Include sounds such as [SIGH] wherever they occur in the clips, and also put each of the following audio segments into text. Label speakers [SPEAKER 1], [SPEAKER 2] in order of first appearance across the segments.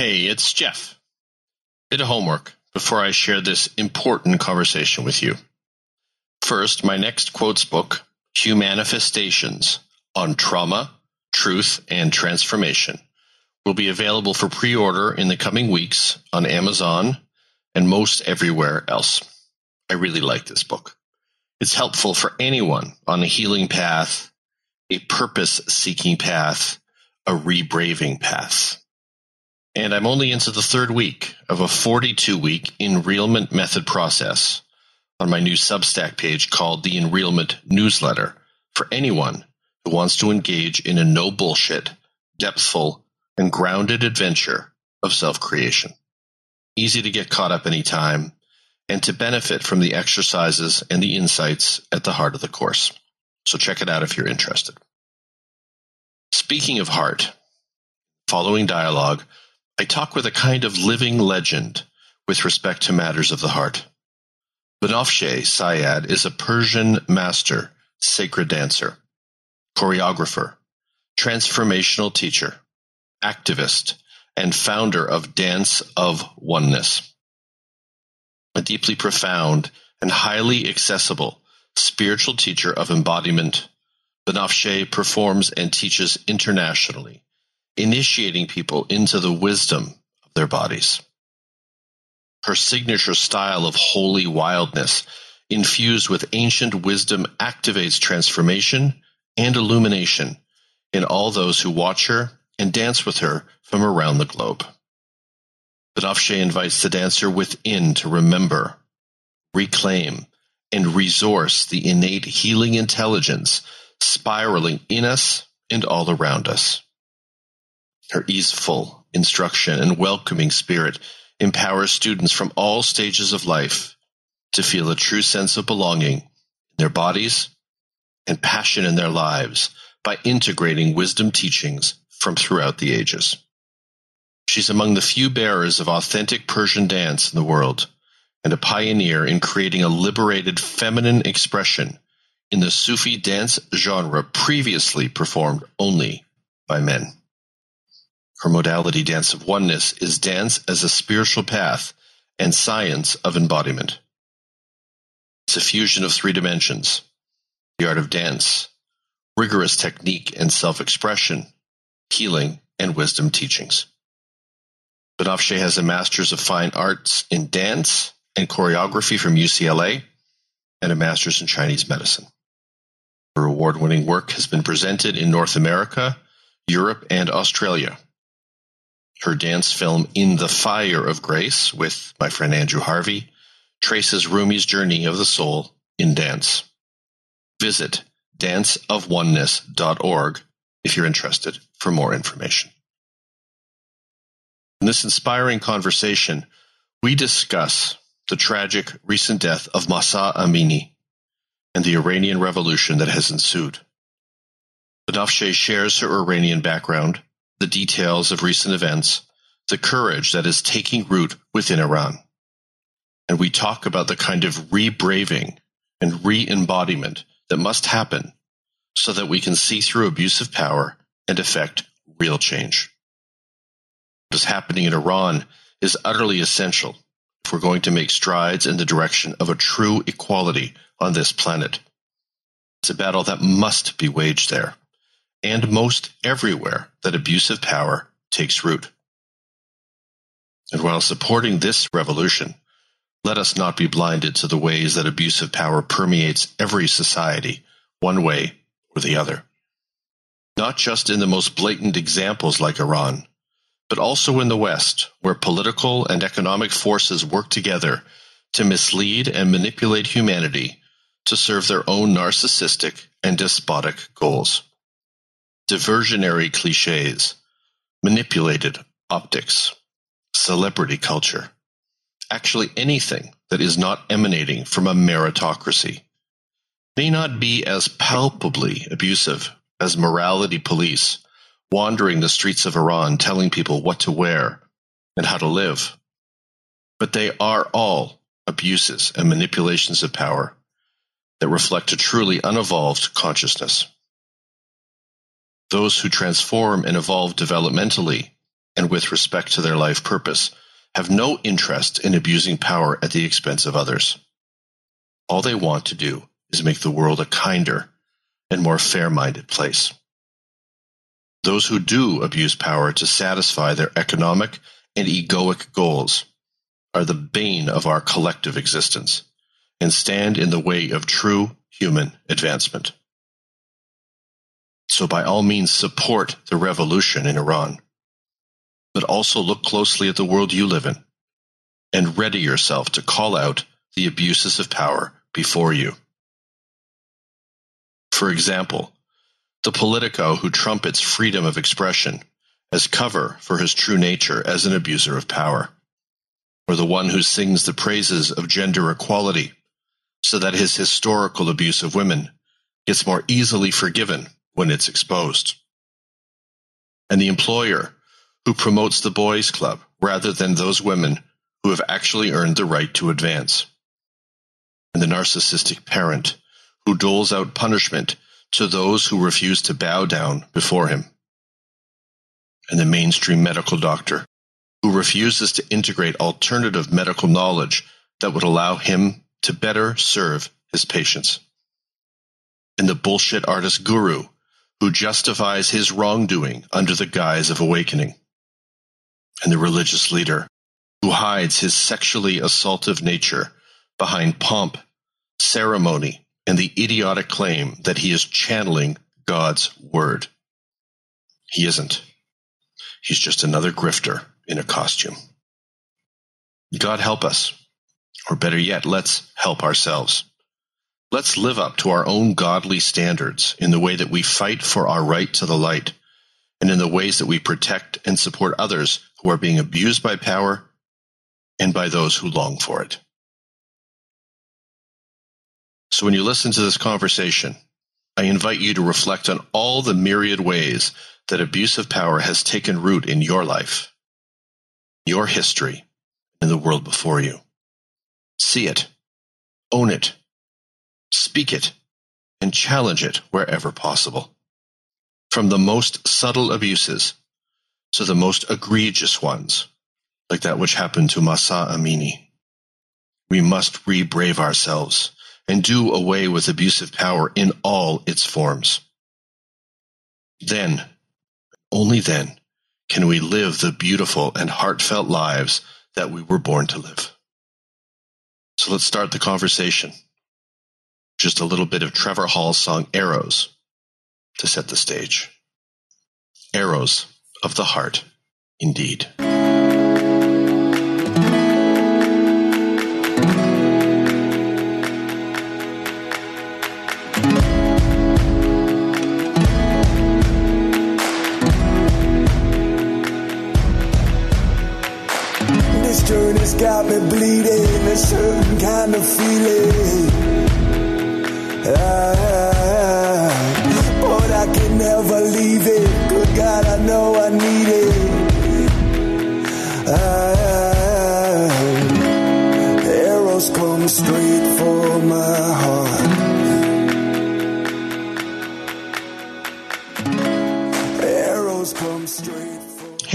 [SPEAKER 1] Hey, it's Jeff. Bit of homework before I share this important conversation with you. First, my next quotes book, Humanifestations on Trauma, Truth, and Transformation, will be available for pre order in the coming weeks on Amazon and most everywhere else. I really like this book. It's helpful for anyone on a healing path, a purpose seeking path, a rebraving path. And I'm only into the third week of a 42 week enrealment method process on my new Substack page called the Enrealment Newsletter for anyone who wants to engage in a no bullshit, depthful, and grounded adventure of self creation. Easy to get caught up anytime and to benefit from the exercises and the insights at the heart of the course. So check it out if you're interested. Speaking of heart, following dialogue I talk with a kind of living legend with respect to matters of the heart. Banafsheh Sayyad is a Persian master, sacred dancer, choreographer, transformational teacher, activist, and founder of Dance of Oneness. A deeply profound and highly accessible spiritual teacher of embodiment, Banafsheh performs and teaches internationally initiating people into the wisdom of their bodies. Her signature style of holy wildness, infused with ancient wisdom, activates transformation and illumination in all those who watch her and dance with her from around the globe. Banafsheh invites the dancer within to remember, reclaim, and resource the innate healing intelligence spiraling in us and all around us. Her easeful instruction and welcoming spirit empowers students from all stages of life to feel a true sense of belonging in their bodies and passion in their lives by integrating wisdom teachings from throughout the ages. She's among the few bearers of authentic Persian dance in the world and a pioneer in creating a liberated feminine expression in the Sufi dance genre previously performed only by men. Her modality Dance of Oneness is dance as a spiritual path and science of embodiment. It's a fusion of three dimensions the art of dance, rigorous technique and self expression, healing, and wisdom teachings. Banafsheh has a Master's of Fine Arts in Dance and Choreography from UCLA and a Master's in Chinese Medicine. Her award winning work has been presented in North America, Europe, and Australia her dance film In the Fire of Grace with my friend Andrew Harvey traces Rumi's journey of the soul in dance. Visit danceofoneness.org if you're interested for more information. In this inspiring conversation, we discuss the tragic recent death of Mahsa Amini and the Iranian revolution that has ensued. Banafsheh shares her Iranian background, the details of recent events, the courage that is taking root within Iran. And we talk about the kind of rebraving and re-embodiment that must happen so that we can see through abusive power and effect real change. What is happening in Iran is utterly essential if we're going to make strides in the direction of a true equality on this planet. It's a battle that must be waged there and most everywhere that abusive power takes root. And while supporting this revolution, let us not be blinded to the ways that abusive power permeates every society, one way or the other. Not just in the most blatant examples like Iran, but also in the West, where political and economic forces work together to mislead and manipulate humanity to serve their own narcissistic and despotic goals diversionary cliches, manipulated optics, celebrity culture, actually anything that is not emanating from a meritocracy, may not be as palpably abusive as morality police wandering the streets of Iran telling people what to wear and how to live. But they are all abuses and manipulations of power that reflect a truly unevolved consciousness. Those who transform and evolve developmentally and with respect to their life purpose, have no interest in abusing power at the expense of others. All they want to do is make the world a kinder and more fair-minded place. Those who do abuse power to satisfy their economic and egoic goals are the bane of our collective existence and stand in the way of true human advancement. So by all means support the revolution in Iran, but also look closely at the world you live in and ready yourself to call out the abuses of power before you. For example, the politico who trumpets freedom of expression as cover for his true nature as an abuser of power, or the one who sings the praises of gender equality so that his historical abuse of women gets more easily forgiven when it's exposed. And the employer who promotes the boys club rather than those women who have actually earned the right to advance. And the narcissistic parent who doles out punishment to those who refuse to bow down before him. And the mainstream medical doctor who refuses to integrate alternative medical knowledge that would allow him to better serve his patients. And the bullshit artist guru who justifies his wrongdoing under the guise of awakening. And the religious leader who hides his sexually assaultive nature behind pomp, ceremony, and the idiotic claim that he is channeling God's word. He isn't. He's just another grifter in a costume. God help us. Or better yet, let's help ourselves. Let's live up to our own godly standards in the way that we fight for our right to the light and in the ways that we protect and support others who are being abused by power and by those who long for it. So when you listen to this conversation, I invite you to reflect on all the myriad ways that abuse of power has taken root in your life, your history, and the world before you. See it, own it, speak it, and challenge it wherever possible. From the most subtle abuses to the most egregious ones, like that which happened to Mahsa Amini. We must re-brave ourselves and do away with abusive power in all its forms. Then, only then, can we live the beautiful and heartfelt lives that we were born to live. So let's start the conversation. Just a little bit of Trevor Hall's song Arrows to set the stage. Arrows of the heart, indeed.
[SPEAKER 2] This journey's got me bleeding, a certain kind of feeling.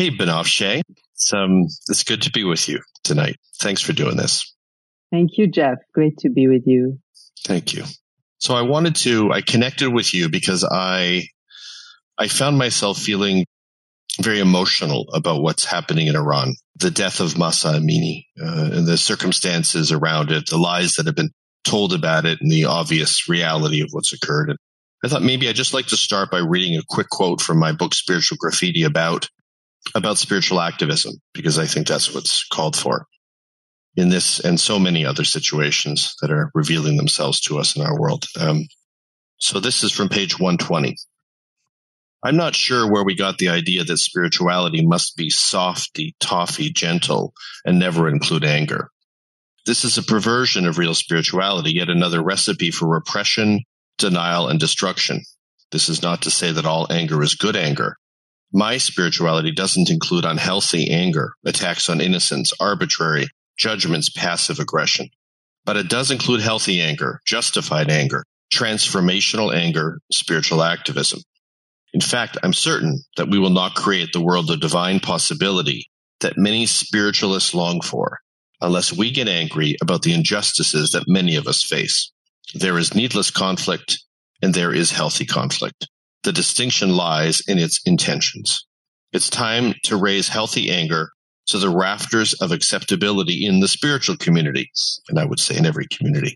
[SPEAKER 1] Hey, Banafsheh. It's, um, it's good to be with you tonight. Thanks for doing this.
[SPEAKER 3] Thank you, Jeff. Great to be with you.
[SPEAKER 1] Thank you. So I wanted to, I connected with you because I, I found myself feeling very emotional about what's happening in Iran. The death of Mahsa Amini uh, and the circumstances around it, the lies that have been told about it and the obvious reality of what's occurred. And I thought maybe I'd just like to start by reading a quick quote from my book, Spiritual Graffiti, about about spiritual activism because I think that's what's called for in this and so many other situations that are revealing themselves to us in our world. Um, so this is from page 120. I'm not sure where we got the idea that spirituality must be softy, toffy, gentle, and never include anger. This is a perversion of real spirituality, yet another recipe for repression, denial, and destruction. This is not to say that all anger is good anger, my spirituality doesn't include unhealthy anger, attacks on innocence, arbitrary judgments, passive aggression. But it does include healthy anger, justified anger, transformational anger, spiritual activism. In fact, I'm certain that we will not create the world of divine possibility that many spiritualists long for unless we get angry about the injustices that many of us face. There is needless conflict and there is healthy conflict. The distinction lies in its intentions. It's time to raise healthy anger to the rafters of acceptability in the spiritual community, and I would say in every community.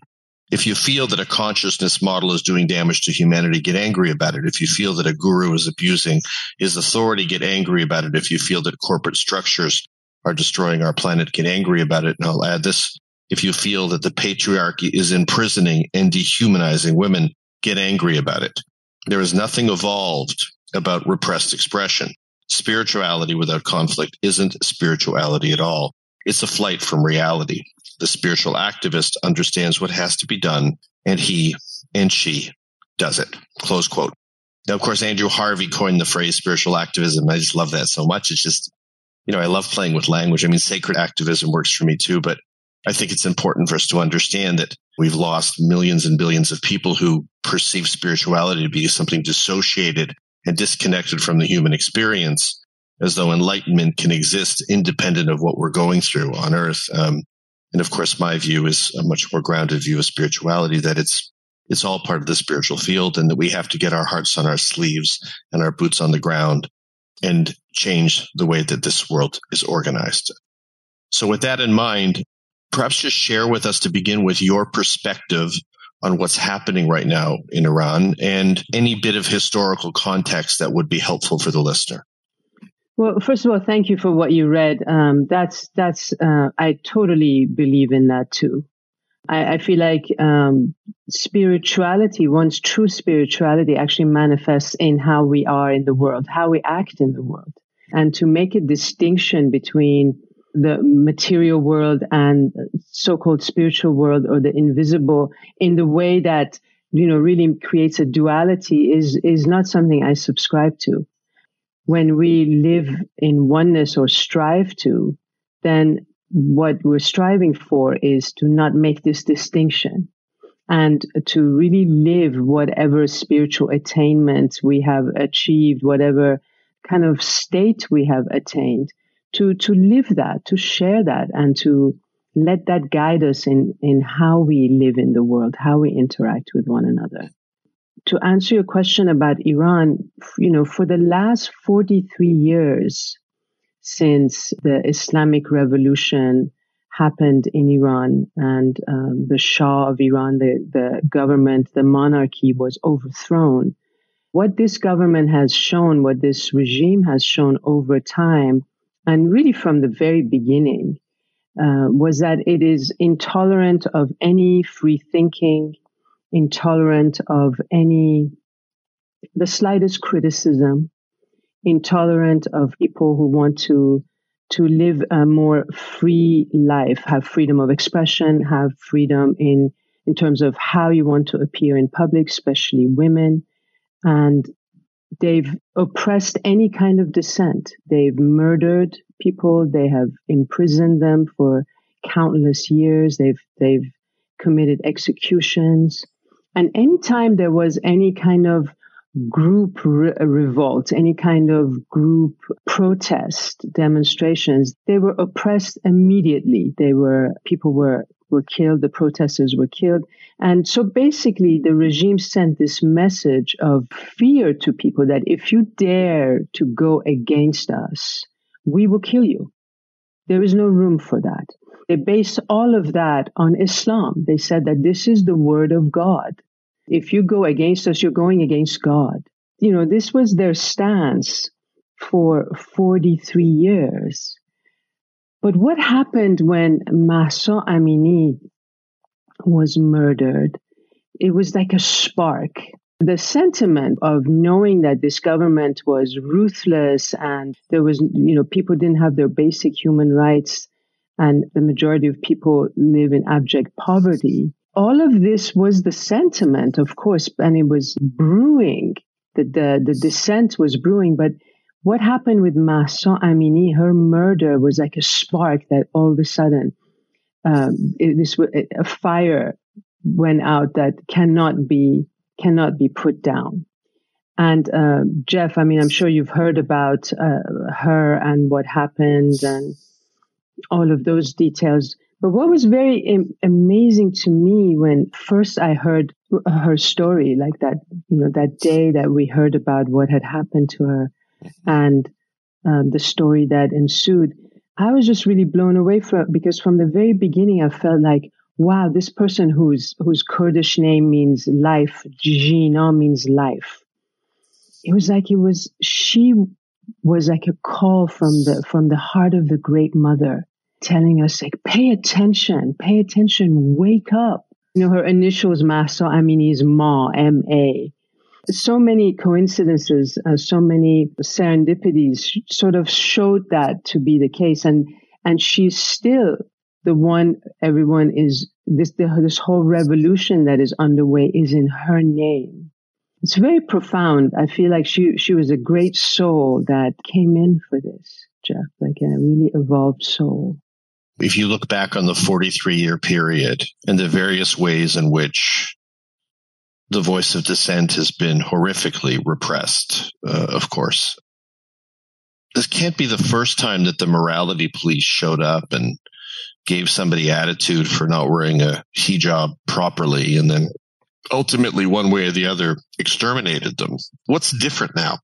[SPEAKER 1] If you feel that a consciousness model is doing damage to humanity, get angry about it. If you feel that a guru is abusing his authority, get angry about it. If you feel that corporate structures are destroying our planet, get angry about it. And I'll add this. If you feel that the patriarchy is imprisoning and dehumanizing women, get angry about it. There is nothing evolved about repressed expression. Spirituality without conflict isn't spirituality at all. It's a flight from reality. The spiritual activist understands what has to be done, and he and she does it. Close quote. Now, of course, Andrew Harvey coined the phrase spiritual activism. I just love that so much. It's just, you know, I love playing with language. I mean, sacred activism works for me too, but I think it's important for us to understand that we've lost millions and billions of people who perceive spirituality to be something dissociated and disconnected from the human experience, as though enlightenment can exist independent of what we're going through on earth. Um, and of course, my view is a much more grounded view of spirituality that it's it's all part of the spiritual field and that we have to get our hearts on our sleeves and our boots on the ground and change the way that this world is organized. So with that in mind, perhaps just share with us to begin with your perspective on what's happening right now in Iran and any bit of historical context that would be helpful for the listener.
[SPEAKER 3] Well, first of all, thank you for what you read. Um, that's that's uh, I totally believe in that too. I, I feel like um, spirituality, one's true spirituality, actually manifests in how we are in the world, how we act in the world, and to make a distinction between the material world and so-called spiritual world or the invisible in the way that you know really creates a duality is is not something I subscribe to. When we live in oneness or strive to, then what we're striving for is to not make this distinction and to really live whatever spiritual attainment we have achieved, whatever kind of state we have attained to to live that, to share that, and to let that guide us in in how we live in the world, how we interact with one another. To answer your question about Iran, you know, for the last 43 years since the Islamic Revolution happened in Iran and um, the Shah of Iran, the, the government, the monarchy was overthrown. What this government has shown, what this regime has shown over time, and really from the very beginning, uh, was that it is intolerant of any free thinking, intolerant of any, the slightest criticism, intolerant of people who want to to live a more free life, have freedom of expression, have freedom in in terms of how you want to appear in public, especially women, and They've oppressed any kind of dissent. They've murdered people. They have imprisoned them for countless years. They've, they've committed executions. And anytime there was any kind of group re- uh, revolt, any kind of group protest demonstrations, they were oppressed immediately. They were, people were were killed, the protesters were killed. And so basically, the regime sent this message of fear to people that if you dare to go against us, we will kill you. There is no room for that. They based all of that on Islam. They said that this is the word of God. If you go against us, you're going against God. You know, this was their stance for 43 years. But what happened when Mahsa Amini was murdered? It was like a spark. The sentiment of knowing that this government was ruthless and there was, you know, people didn't have their basic human rights and the majority of people live in abject poverty. All of this was the sentiment, of course, and it was brewing. The, the, the dissent was brewing, but what happened with Mahsa Amini, her murder was like a spark that all of a sudden, um, it, this a fire went out that cannot be cannot be put down, And uh, Jeff, I mean, I'm sure you've heard about uh, her and what happened and all of those details. But what was very amazing to me when first I heard her story, like that, you know, that day that we heard about what had happened to her and um, the story that ensued, I was just really blown away from because from the very beginning I felt like, wow, this person whose whose Kurdish name means life, Jina means life. It was like it was she was like a call from the from the heart of the great mother telling us like pay attention, pay attention, wake up. You know, her initials Mahsa Amini is Ma, M-A. So many coincidences, uh, so many serendipities sort of showed that to be the case. And, and she's still the one everyone is, this, the, this whole revolution that is underway is in her name. It's very profound. I feel like she, she was a great soul that came in for this, Jeff, like a really evolved soul
[SPEAKER 1] if you look back on the 43 year period and the various ways in which the voice of dissent has been horrifically repressed, uh, of course, this can't be the first time that the morality police showed up and gave somebody attitude for not wearing a hijab properly and then ultimately one way or the other exterminated them. What's different now?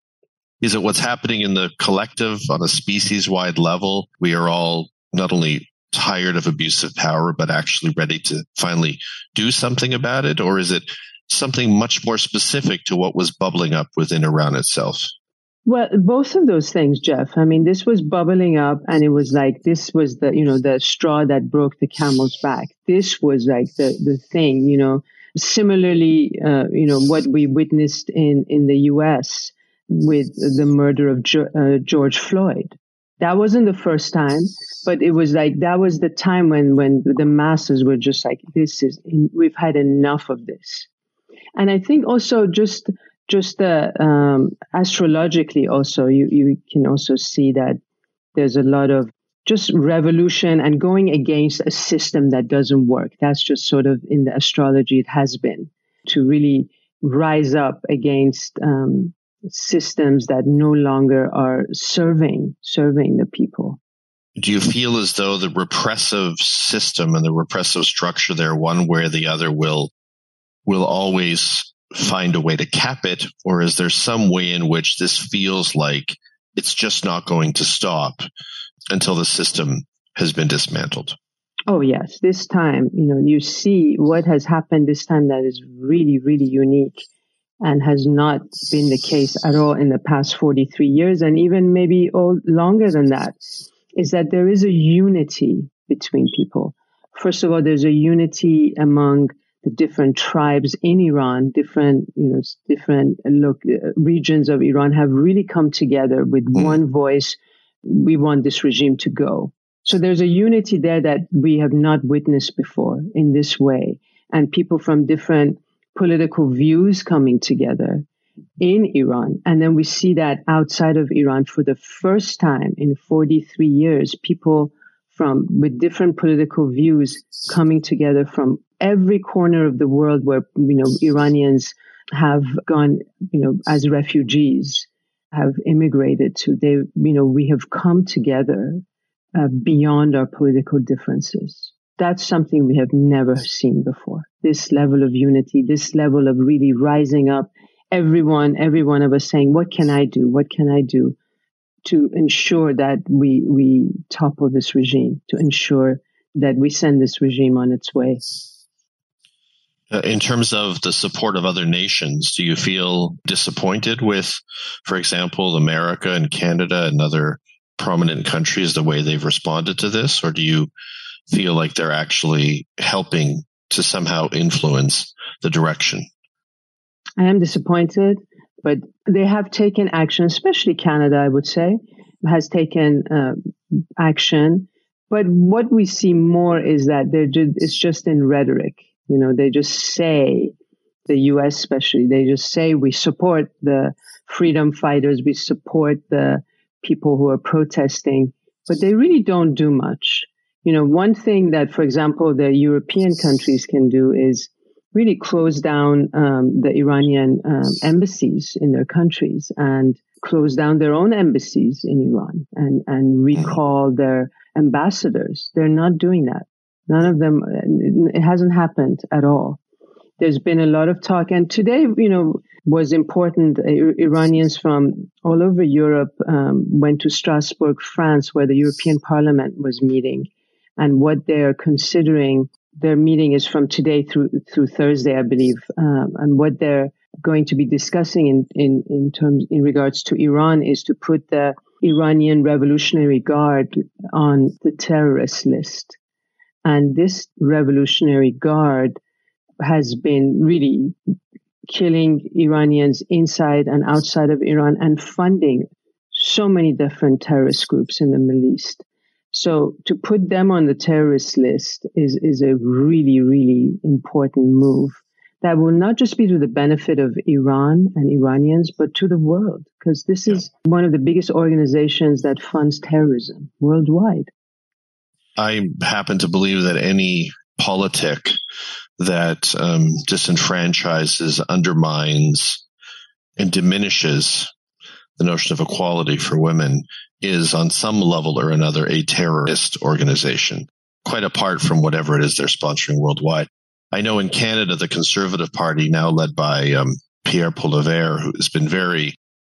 [SPEAKER 1] Is it what's happening in the collective on a species wide level? We are all not only tired of abusive power, but actually ready to finally do something about it? Or is it something much more specific to what was bubbling up within Iran itself?
[SPEAKER 3] Well, both of those things, Jeff. I mean, this was bubbling up and it was like, this was the, you know, the straw that broke the camel's back. This was like the, the thing, you know, similarly, uh, you know, what we witnessed in, in the U.S. with the murder of jo- uh, George Floyd. That wasn't the first time, but it was like that was the time when when the masses were just like, "This is we've had enough of this," and I think also just just um, astrologically also you you can also see that there's a lot of just revolution and going against a system that doesn't work. That's just sort of in the astrology it has been to really rise up against um, systems that no longer are serving serving the people.
[SPEAKER 1] Do you feel as though the repressive system and the repressive structure there, one way or the other, will will always find a way to cap it, or is there some way in which this feels like it's just not going to stop until the system has been dismantled?
[SPEAKER 3] Oh yes, this time, you know, you see what has happened this time that is really, really unique and has not been the case at all in the past 43 years and even maybe all longer than that is that there is a unity between people. First of all, there's a unity among the different tribes in Iran, different, you know, different look, uh, regions of Iran have really come together with mm. one voice. We want this regime to go. So there's a unity there that we have not witnessed before in this way. And people from different political views coming together in Iran. And then we see that outside of Iran for the first time in 43 years, people from with different political views coming together from every corner of the world where, you know, Iranians have gone, you know, as refugees, have immigrated to. They, you know, we have come together uh, beyond our political differences that's something we have never seen before. This level of unity, this level of really rising up, everyone, every one of us saying, what can I do? What can I do to ensure that we, we topple this regime, to ensure that we send this regime on its way?
[SPEAKER 1] Uh, in terms of the support of other nations, do you feel disappointed with, for example, America and Canada and other prominent countries, the way they've responded to this? Or do you feel like they're actually helping to somehow influence the direction.
[SPEAKER 3] I am disappointed, but they have taken action, especially Canada, I would say, has taken uh, action. But what we see more is that they're just, it's just in rhetoric. You know, they just say, the US especially, they just say we support the freedom fighters, we support the people who are protesting, but they really don't do much you know, one thing that, for example, the European countries can do is really close down um, the Iranian um, embassies in their countries and close down their own embassies in Iran and, and recall their ambassadors. They're not doing that. None of them, it hasn't happened at all. There's been a lot of talk. And today, you know, was important. Iranians from all over Europe um, went to Strasbourg, France, where the European Parliament was meeting. And what they're considering, their meeting is from today through through Thursday, I believe. Um, and what they're going to be discussing in, in, in terms in regards to Iran is to put the Iranian Revolutionary Guard on the terrorist list. And this Revolutionary Guard has been really killing Iranians inside and outside of Iran and funding so many different terrorist groups in the Middle East. So to put them on the terrorist list is, is a really, really important move that will not just be to the benefit of Iran and Iranians, but to the world, because this is one of the biggest organizations that funds terrorism worldwide.
[SPEAKER 1] I happen to believe that any politic that um, disenfranchises, undermines, and diminishes the notion of equality for women is on some level or another a terrorist organization, quite apart from whatever it is they're sponsoring worldwide. I know in Canada, the Conservative Party, now led by um, Pierre Poilievre, who has been very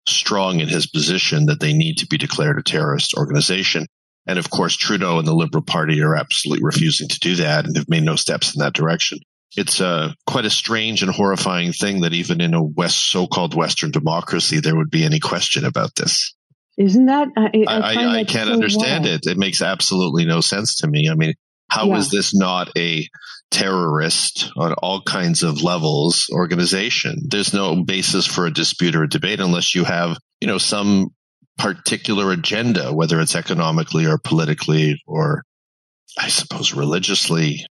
[SPEAKER 1] strong in his position that they need to be declared a terrorist organization. And of course, Trudeau and the Liberal Party are absolutely refusing to do that and have made no steps in that direction. It's uh, quite a strange and horrifying thing that even in a West, so-called Western democracy, there would be any question about this.
[SPEAKER 3] Isn't that? I,
[SPEAKER 1] I, I, I can't so understand wild. it. It makes absolutely no sense to me. I mean, how yeah. is this not a terrorist on all kinds of levels organization? There's no basis for a dispute or a debate unless you have, you know, some particular agenda, whether it's economically or politically or I suppose religiously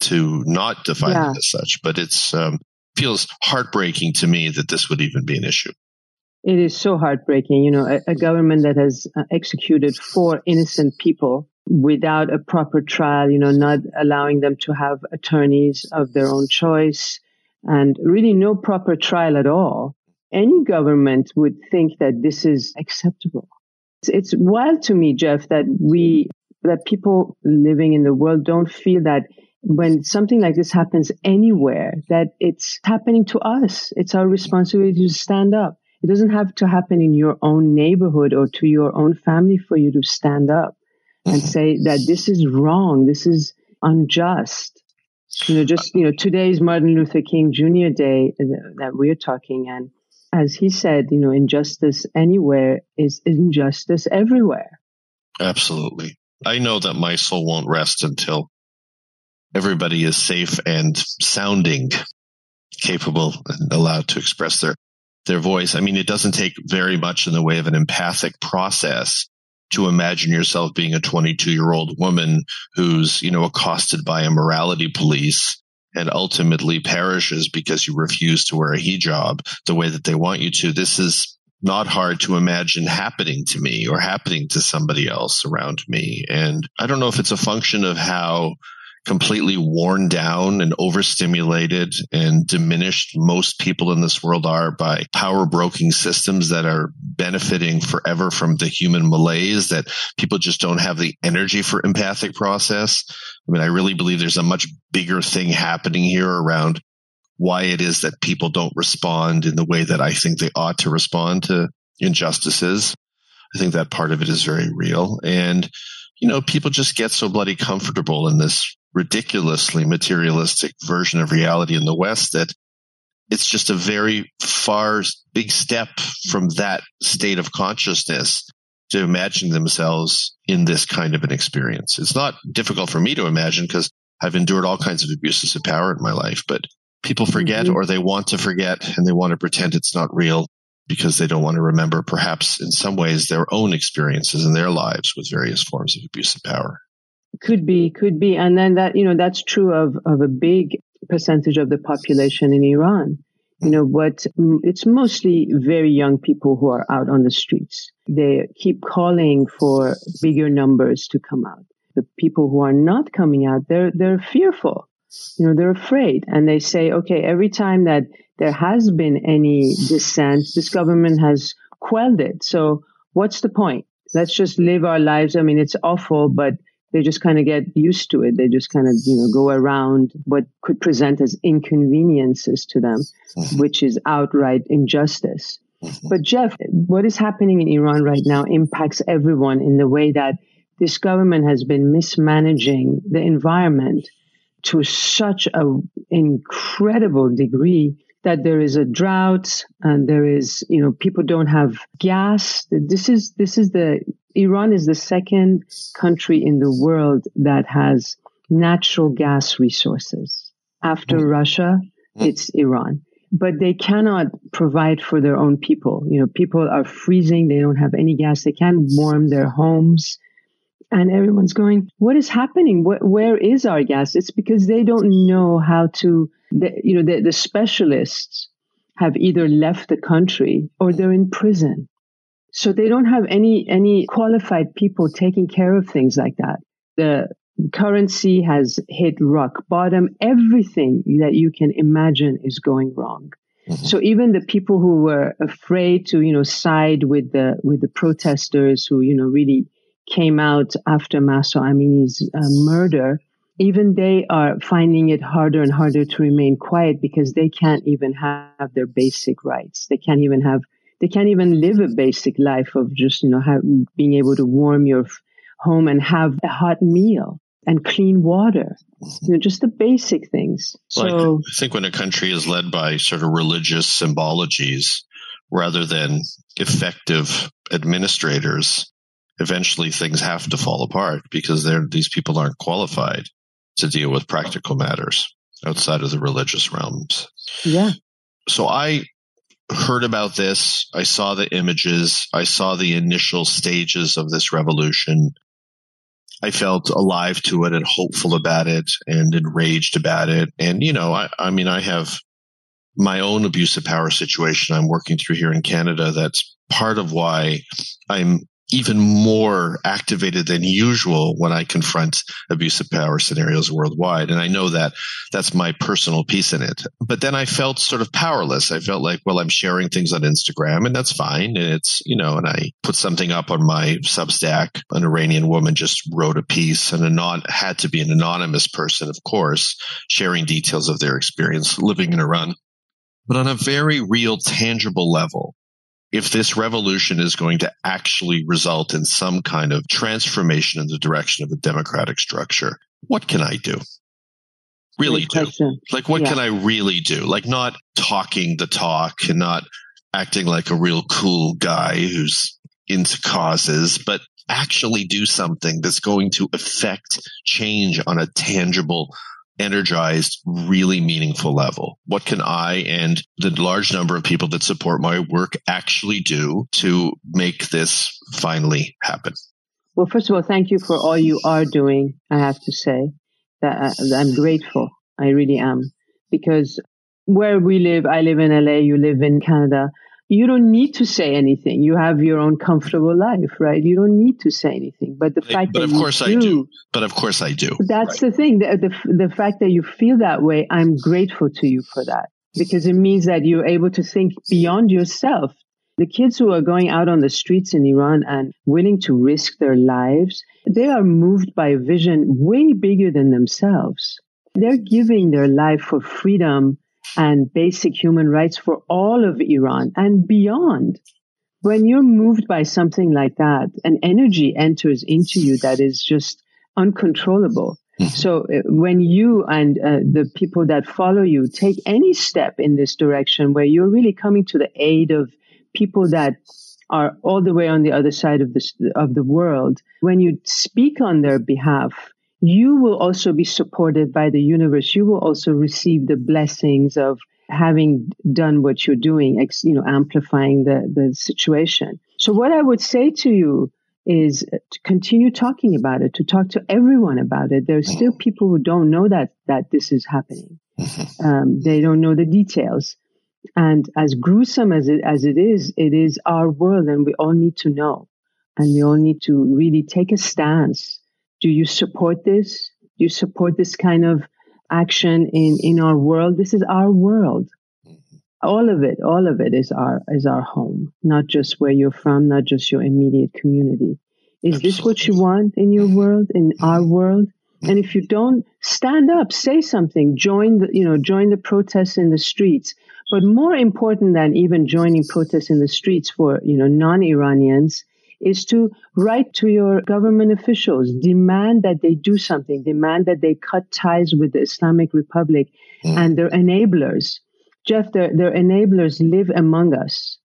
[SPEAKER 1] to not define yeah. it as such. But it's um, feels heartbreaking to me that this would even be an issue.
[SPEAKER 3] It is so heartbreaking. You know, a, a government that has uh, executed four innocent people without a proper trial, you know, not allowing them to have attorneys of their own choice and really no proper trial at all. Any government would think that this is acceptable. It's, it's wild to me, Jeff, that we, that people living in the world don't feel that when something like this happens anywhere, that it's happening to us. It's our responsibility to stand up. It doesn't have to happen in your own neighborhood or to your own family for you to stand up and mm-hmm. say that this is wrong. This is unjust. You know, just, you know, today is Martin Luther King Jr. Day that we're talking. And as he said, you know, injustice anywhere is injustice everywhere.
[SPEAKER 1] Absolutely. I know that my soul won't rest until everybody is safe and sounding capable and allowed to express their their voice. I mean, it doesn't take very much in the way of an empathic process to imagine yourself being a 22 year old woman who's, you know, accosted by a morality police and ultimately perishes because you refuse to wear a hijab the way that they want you to. This is not hard to imagine happening to me or happening to somebody else around me. And I don't know if it's a function of how completely worn down and overstimulated and diminished most people in this world are by power broking systems that are benefiting forever from the human malaise that people just don't have the energy for empathic process. I mean, I really believe there's a much bigger thing happening here around why it is that people don't respond in the way that I think they ought to respond to injustices. I think that part of it is very real. And, you know, people just get so bloody comfortable in this ridiculously materialistic version of reality in the West that it's just a very far big step from that state of consciousness to imagine themselves in this kind of an experience. It's not difficult for me to imagine because I've endured all kinds of abuses of power in my life, but people forget mm-hmm. or they want to forget and they want to pretend it's not real because they don't want to remember perhaps in some ways their own experiences in their lives with various forms of abuse of power.
[SPEAKER 3] Could be, could be. And then that, you know, that's true of, of a big percentage of the population in Iran. You know, what it's mostly very young people who are out on the streets. They keep calling for bigger numbers to come out. The people who are not coming out, they're, they're fearful. you know, they're afraid and they say, okay, every time that there has been any dissent, this government has quelled it. So what's the point? Let's just live our lives. I mean, it's awful, but they just kind of get used to it. They just kind of, you know, go around what could present as inconveniences to them, mm-hmm. which is outright injustice. Mm-hmm. But Jeff, what is happening in Iran right now impacts everyone in the way that this government has been mismanaging the environment to such an incredible degree that there is a drought and there is, you know, people don't have gas. This is, this is the, Iran is the second country in the world that has natural gas resources. After mm. Russia, mm. it's Iran. But they cannot provide for their own people. You know, people are freezing. They don't have any gas. They can't warm their homes and everyone's going, what is happening? where is our gas? It's because they don't know how to, the, you know, the, the specialists have either left the country or they're in prison. So they don't have any, any qualified people taking care of things like that. The currency has hit rock bottom. Everything that you can imagine is going wrong. Mm-hmm. So even the people who were afraid to, you know, side with the, with the protesters who, you know, really came out after Mahsa Amini's uh, murder, even they are finding it harder and harder to remain quiet because they can't even have their basic rights. They can't even have, they can't even live a basic life of just, you know, have, being able to warm your home and have a hot meal and clean water. You know, just the basic things.
[SPEAKER 1] Well, so I think when a country is led by sort of religious symbologies rather than effective administrators, eventually things have to fall apart because these people aren't qualified to deal with practical matters outside of the religious realms.
[SPEAKER 3] Yeah.
[SPEAKER 1] So I heard about this. I saw the images. I saw the initial stages of this revolution. I felt alive to it and hopeful about it and enraged about it. And, you know, I, I mean, I have my own abuse of power situation I'm working through here in Canada. That's part of why I'm even more activated than usual when I confront abusive power scenarios worldwide. And I know that that's my personal piece in it. But then I felt sort of powerless. I felt like, well, I'm sharing things on Instagram and that's fine. And it's, you know, and I put something up on my Substack. An Iranian woman just wrote a piece and a non had to be an anonymous person, of course, sharing details of their experience living in Iran. But on a very real, tangible level, if this revolution is going to actually result in some kind of transformation in the direction of a democratic structure, what can I do? Really do. Like, what yeah. can I really do? Like, not talking the talk and not acting like a real cool guy who's into causes, but actually do something that's going to affect change on a tangible energized, really meaningful level? What can I and the large number of people that support my work actually do to make this finally happen?
[SPEAKER 3] Well, first of all, thank you for all you are doing. I have to say that uh, I'm grateful. I really am because where we live, I live in LA, you live in Canada you don't need to say anything. You have your own comfortable life, right? You don't need to say anything. But the fact
[SPEAKER 1] but
[SPEAKER 3] that
[SPEAKER 1] of course
[SPEAKER 3] do, I
[SPEAKER 1] do. But of course I do.
[SPEAKER 3] That's right. the thing. The, the, the fact that you feel that way, I'm grateful to you for that because it means that you're able to think beyond yourself. The kids who are going out on the streets in Iran and willing to risk their lives, they are moved by a vision way bigger than themselves. They're giving their life for freedom and basic human rights for all of Iran and beyond. When you're moved by something like that, an energy enters into you that is just uncontrollable. Mm-hmm. So uh, when you and uh, the people that follow you take any step in this direction where you're really coming to the aid of people that are all the way on the other side of the, of the world, when you speak on their behalf, you will also be supported by the universe. You will also receive the blessings of having done what you're doing, you know, amplifying the, the situation. So what I would say to you is to continue talking about it, to talk to everyone about it. There are still people who don't know that, that this is happening. Um, they don't know the details. And as gruesome as it, as it is, it is our world and we all need to know. And we all need to really take a stance do you support this? Do you support this kind of action in, in our world. This is our world. Mm-hmm. All of it, all of it is our is our home, not just where you're from, not just your immediate community. Is this what you want in your world, in mm-hmm. our world? Mm-hmm. And if you don't stand up, say something, join the, you know, join the protests in the streets. But more important than even joining protests in the streets for, you know, non-Iranians is to write to your government officials, demand that they do something, demand that they cut ties with the Islamic Republic mm. and their enablers. Jeff, their, their enablers live among us.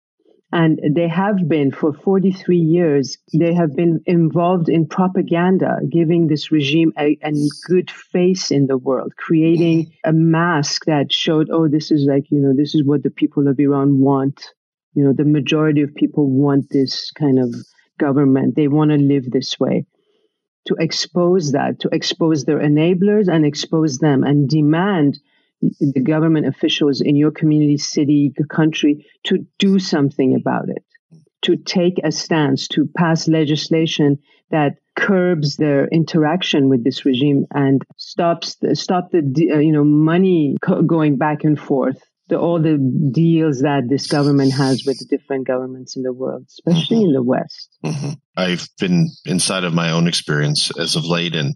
[SPEAKER 3] And they have been for 43 years, they have been involved in propaganda, giving this regime a, a good face in the world, creating a mask that showed, oh, this is like, you know, this is what the people of Iran want. You know, the majority of people want this kind of government. They want to live this way. To expose that, to expose their enablers and expose them and demand the government officials in your community, city, country to do something about it, to take a stance, to pass legislation that curbs their interaction with this regime and stops the, stop the you know money going back and forth the, all the deals that this government has with different governments in the world, especially mm-hmm. in the West.
[SPEAKER 1] Mm-hmm. I've been inside of my own experience as of late and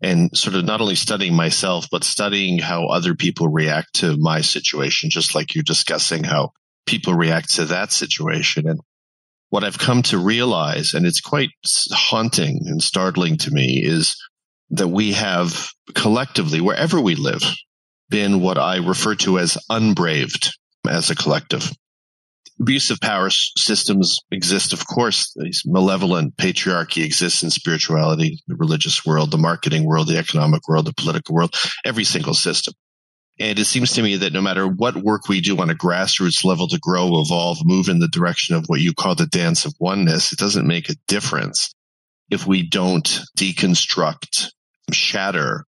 [SPEAKER 1] and sort of not only studying myself, but studying how other people react to my situation, just like you're discussing how people react to that situation. And what I've come to realize, and it's quite haunting and startling to me, is that we have collectively, wherever we live, been what I refer to as unbraved as a collective abusive power systems exist, of course. These malevolent patriarchy exists in spirituality, the religious world, the marketing world, the economic world, the political world, every single system. And it seems to me that no matter what work we do on a grassroots level to grow, evolve, move in the direction of what you call the dance of oneness, it doesn't make a difference if we don't deconstruct, shatter,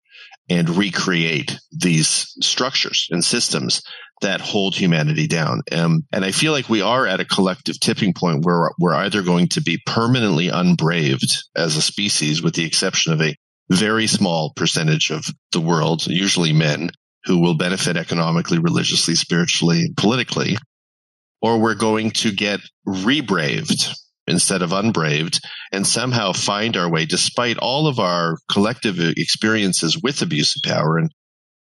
[SPEAKER 1] and recreate these structures and systems that hold humanity down. Um, and I feel like we are at a collective tipping point where we're either going to be permanently unbraved as a species, with the exception of a very small percentage of the world, usually men, who will benefit economically, religiously, spiritually, politically, or we're going to get rebraved instead of unbraved and somehow find our way despite all of our collective experiences with abuse of power and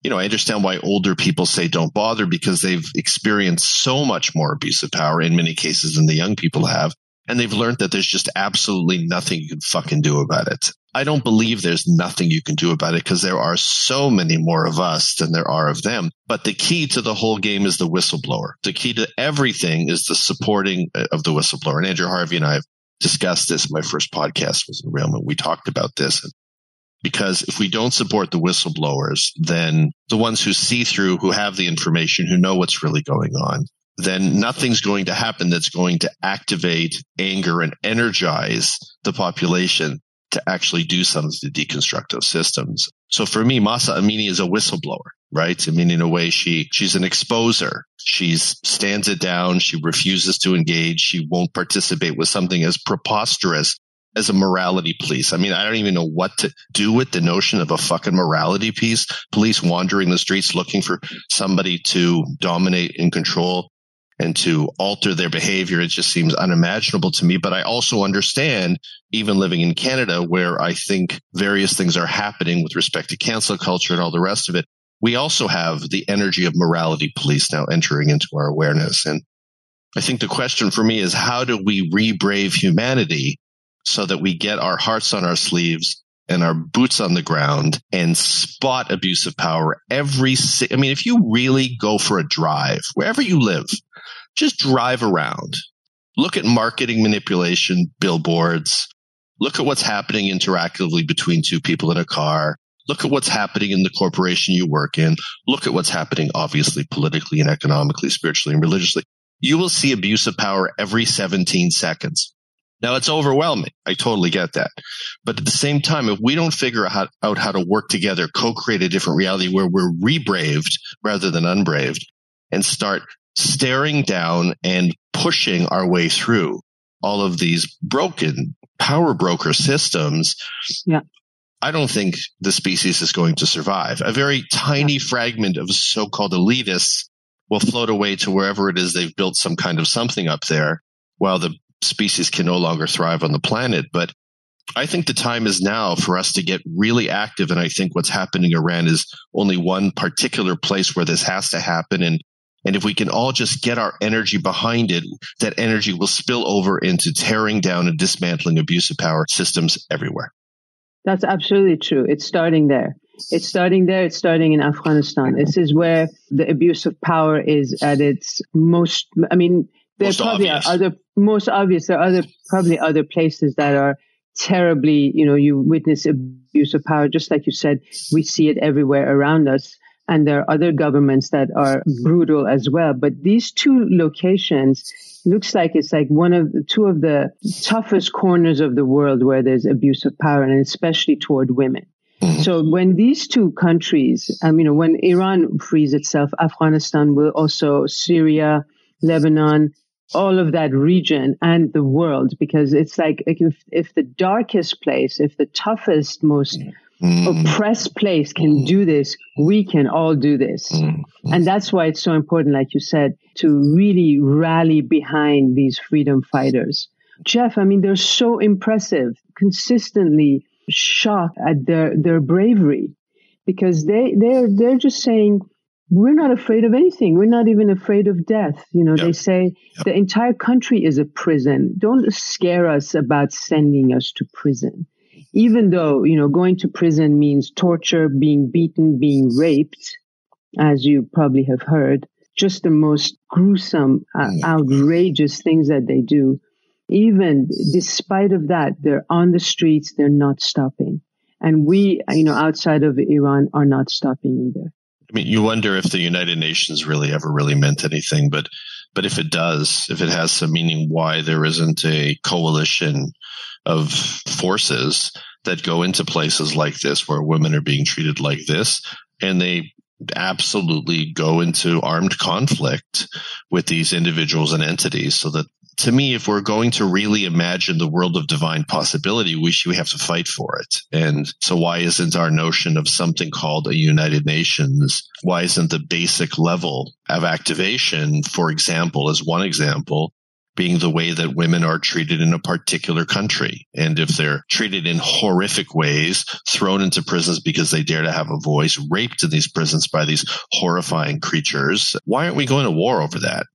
[SPEAKER 1] you know, I understand why older people say don't bother because they've experienced so much more abuse of power in many cases than the young people have. And they've learned that there's just absolutely nothing you can fucking do about it. I don't believe there's nothing you can do about it because there are so many more of us than there are of them. But the key to the whole game is the whistleblower. The key to everything is the supporting uh, of the whistleblower. And Andrew Harvey and I have discussed this. My first podcast was in Realm, and we talked about this. Because if we don't support the whistleblowers, then the ones who see through, who have the information, who know what's really going on, then nothing's going to happen that's going to activate anger and energize the population to actually do something to deconstruct those systems. So for me, Mahsa Amini is a whistleblower, right? I mean, in a way, she, she's an exposer. She stands it down. She refuses to engage. She won't participate with something as preposterous as a morality police. I mean, I don't even know what to do with the notion of a fucking morality piece. Police wandering the streets looking for somebody to dominate and control and to alter their behavior. It just seems unimaginable to me. But I also understand, even living in Canada, where I think various things are happening with respect to cancel culture and all the rest of it. We also have the energy of morality police now entering into our awareness. And I think the question for me is how do we rebrave humanity so that we get our hearts on our sleeves and our boots on the ground and spot abuse of power every I mean if you really go for a drive wherever you live just drive around. Look at marketing manipulation billboards. Look at what's happening interactively between two people in a car. Look at what's happening in the corporation you work in. Look at what's happening obviously politically and economically spiritually and religiously. You will see abuse of power every 17 seconds. Now it's overwhelming. I totally get that. But at the same time, if we don't figure out, how to work together, co-create a different reality where we're rebraved rather than unbraved and start staring down and pushing our way through all of these broken power broker systems.
[SPEAKER 3] Yeah.
[SPEAKER 1] I don't think the species is going to survive. A very tiny fragment of so-called elitists will float away to wherever it is they've built some kind of something up there while the species can no longer thrive on the planet. But I think the time is now for us to get really active. And I think what's happening in Iran is only one particular place where this has to happen. And, and if we can all just get our energy behind it, that energy will spill over into tearing down and dismantling abusive power systems everywhere.
[SPEAKER 3] That's absolutely true. It's starting there. It's starting there. It's starting in Afghanistan. This is where the abuse of power is at its most. I mean, there most probably obvious. are other most obvious. There are other probably other places that are terribly. You know, you witness abuse of power, just like you said. We see it everywhere around us, and there are other governments that are brutal as well. But these two locations looks like it's like one of the two of the toughest corners of the world where there's abuse of power, and especially toward women. Mm-hmm. So when these two countries, um, you know, when Iran frees itself, Afghanistan will also Syria, Lebanon, all of that region and the world, because it's like if, if the darkest place, if the toughest, most mm-hmm. oppressed place can do this, we can all do this. Mm-hmm. And that's why it's so important, like you said, to really rally behind these freedom fighters. Jeff, I mean, they're so impressive, consistently shocked at their, their bravery because they, they're, they're just saying, we're not afraid of anything. We're not even afraid of death. You know, yep. they say yep. the entire country is a prison. Don't scare us about sending us to prison. Even though, you know, going to prison means torture, being beaten, being raped, as you probably have heard, just the most gruesome, uh, outrageous things that they do even despite of that, they're on the streets, they're not stopping. And we, you know, outside of Iran are not stopping either.
[SPEAKER 1] I mean, you wonder if the United Nations really ever really meant anything, but, but if it does, if it has some meaning, why there isn't a coalition of forces that go into places like this where women are being treated like this and they absolutely go into armed conflict with these individuals and entities so that to me, if we're going to really imagine the world of divine possibility, we should we have to fight for it. And so why isn't our notion of something called a United Nations? Why isn't the basic level of activation, for example, as one example, being the way that women are treated in a particular country. And if they're treated in horrific ways, thrown into prisons because they dare to have a voice, raped in these prisons by these horrifying creatures, why aren't we going to war over that?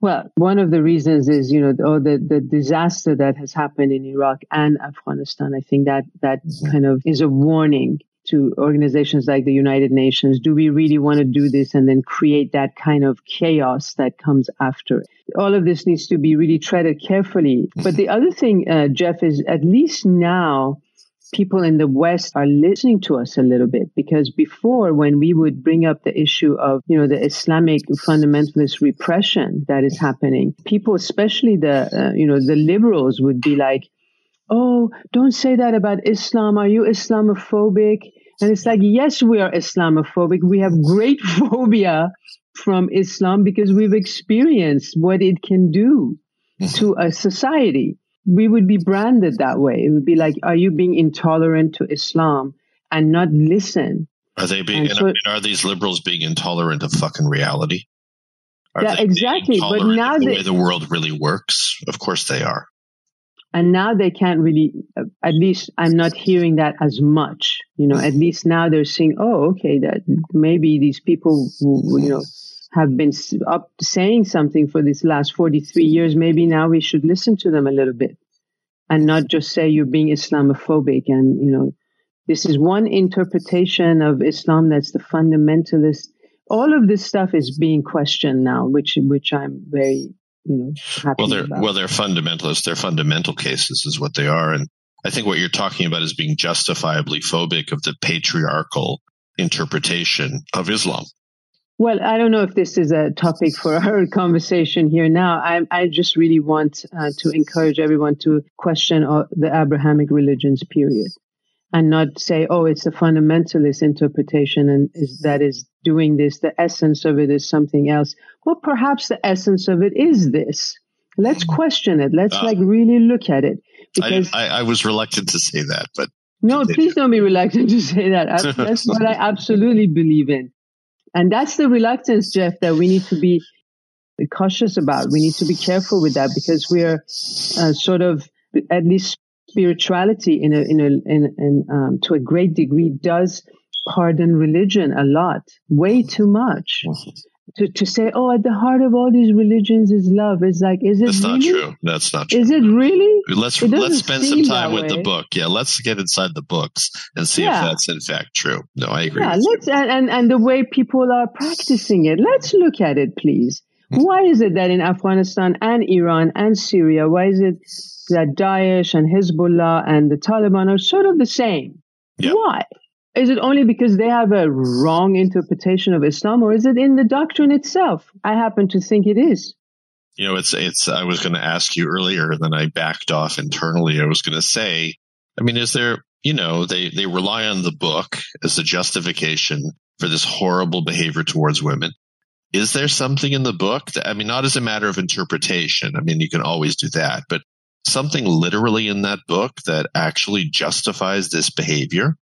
[SPEAKER 3] Well, one of the reasons is, you know, oh, the, the disaster that has happened in Iraq and Afghanistan. I think that that mm-hmm. kind of is a warning to organizations like the United Nations. Do we really want to do this and then create that kind of chaos that comes after? All of this needs to be really treaded carefully. But the other thing, uh, Jeff, is at least now people in the West are listening to us a little bit because before when we would bring up the issue of, you know, the Islamic fundamentalist repression that is happening, people, especially the, uh, you know, the liberals would be like, Oh, don't say that about Islam. Are you Islamophobic? And it's like, yes, we are Islamophobic. We have great [LAUGHS] phobia from Islam because we've experienced what it can do hmm. to a society we would be branded that way. It would be like, are you being intolerant to Islam and not listen?
[SPEAKER 1] Are they being? So, are these liberals being intolerant of fucking reality?
[SPEAKER 3] Are yeah, exactly. But now
[SPEAKER 1] the
[SPEAKER 3] they,
[SPEAKER 1] way the world really works, of course they are.
[SPEAKER 3] And now they can't really. Uh, at least I'm not hearing that as much. You know, at least now they're saying, "Oh, okay, that maybe these people, who, you know." have been up saying something for these last 43 years, maybe now we should listen to them a little bit and not just say you're being Islamophobic. And, you know, this is one interpretation of Islam that's the fundamentalist. All of this stuff is being questioned now, which, which I'm very, you know,
[SPEAKER 1] well, they're,
[SPEAKER 3] about.
[SPEAKER 1] Well, they're fundamentalists. They're fundamental cases is what they are. And I think what you're talking about is being justifiably phobic of the patriarchal interpretation of Islam.
[SPEAKER 3] Well, I don't know if this is a topic for [LAUGHS] our conversation here now. I, I just really want uh, to encourage everyone to question uh, the Abrahamic religions, period, and not say, "Oh, it's a fundamentalist interpretation, and is, that is doing this. The essence of it is something else." Well, perhaps the essence of it is this. Let's question it. Let's uh, like really look at it.
[SPEAKER 1] Because I, I, I was reluctant to say that, but
[SPEAKER 3] No,
[SPEAKER 1] Continue.
[SPEAKER 3] please don't be reluctant to say that. I- [LAUGHS] That's what I absolutely believe in. And that's the reluctance, Jeff, that we need to be cautious about. We need to be careful with that because we're uh, sort of, at least spirituality in a, in a, in, in, um, to a great degree does pardon religion a lot, way too much. To, to say, oh, at the heart of all these religions is love. Is like, is it
[SPEAKER 1] That's not true. That's not true.
[SPEAKER 3] Is it really?
[SPEAKER 1] Let's
[SPEAKER 3] It
[SPEAKER 1] let's spend some time with the book. Yeah, let's get inside the books and see
[SPEAKER 3] Yeah.
[SPEAKER 1] if that's in fact true. No, I agree.
[SPEAKER 3] Yeah,
[SPEAKER 1] with
[SPEAKER 3] let's and, and and the way people are practicing it. Let's look at it, please.
[SPEAKER 1] Hmm.
[SPEAKER 3] Why is it that in Afghanistan and Iran and Syria, why is it that Daesh and Hezbollah and the Taliban are sort of the same?
[SPEAKER 1] Yeah.
[SPEAKER 3] Why? Is it only because they have a wrong interpretation of Islam, or is it in the doctrine itself? I happen to think it is.
[SPEAKER 1] You know, it's it's. I was going to ask you earlier, and then I backed off internally. I was going to say, I mean, is there? You know, they they rely on the book as a justification for this horrible behavior towards women. Is there something in the book that I mean, not as a matter of interpretation. I mean, you can always do that, but something literally in that book that actually justifies this behavior.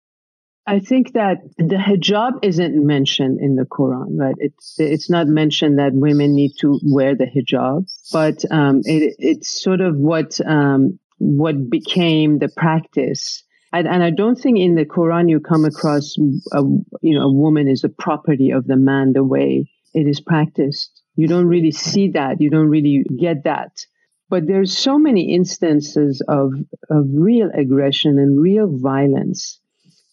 [SPEAKER 3] I think that the hijab isn't mentioned in the Quran, right? It's it's not mentioned that women need to wear the hijab, but um, it, it's sort of what um, what became the practice. And, and I don't think in the Quran you come across a you know a woman is a property of the man the way it is practiced. You don't really see that. You don't really get that. But there's so many instances of of real aggression and real violence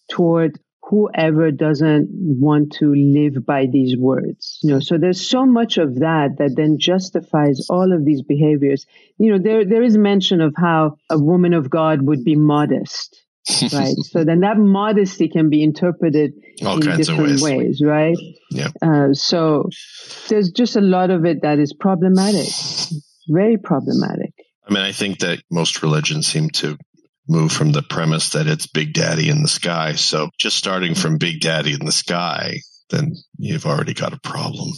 [SPEAKER 3] toward whoever doesn't want to live by these words. You know, so there's so much of that that then justifies all of these behaviors. You know, there there is mention of how a woman of God would be modest. [LAUGHS] right. So then that modesty can be interpreted
[SPEAKER 1] All
[SPEAKER 3] in
[SPEAKER 1] kinds of
[SPEAKER 3] different
[SPEAKER 1] ways.
[SPEAKER 3] ways, right?
[SPEAKER 1] Yeah.
[SPEAKER 3] Uh, so there's just a lot of it that is problematic, very problematic.
[SPEAKER 1] I mean, I think that most religions seem to move from the premise that it's Big Daddy in the sky. So just starting from Big Daddy in the sky, then you've already got a problem.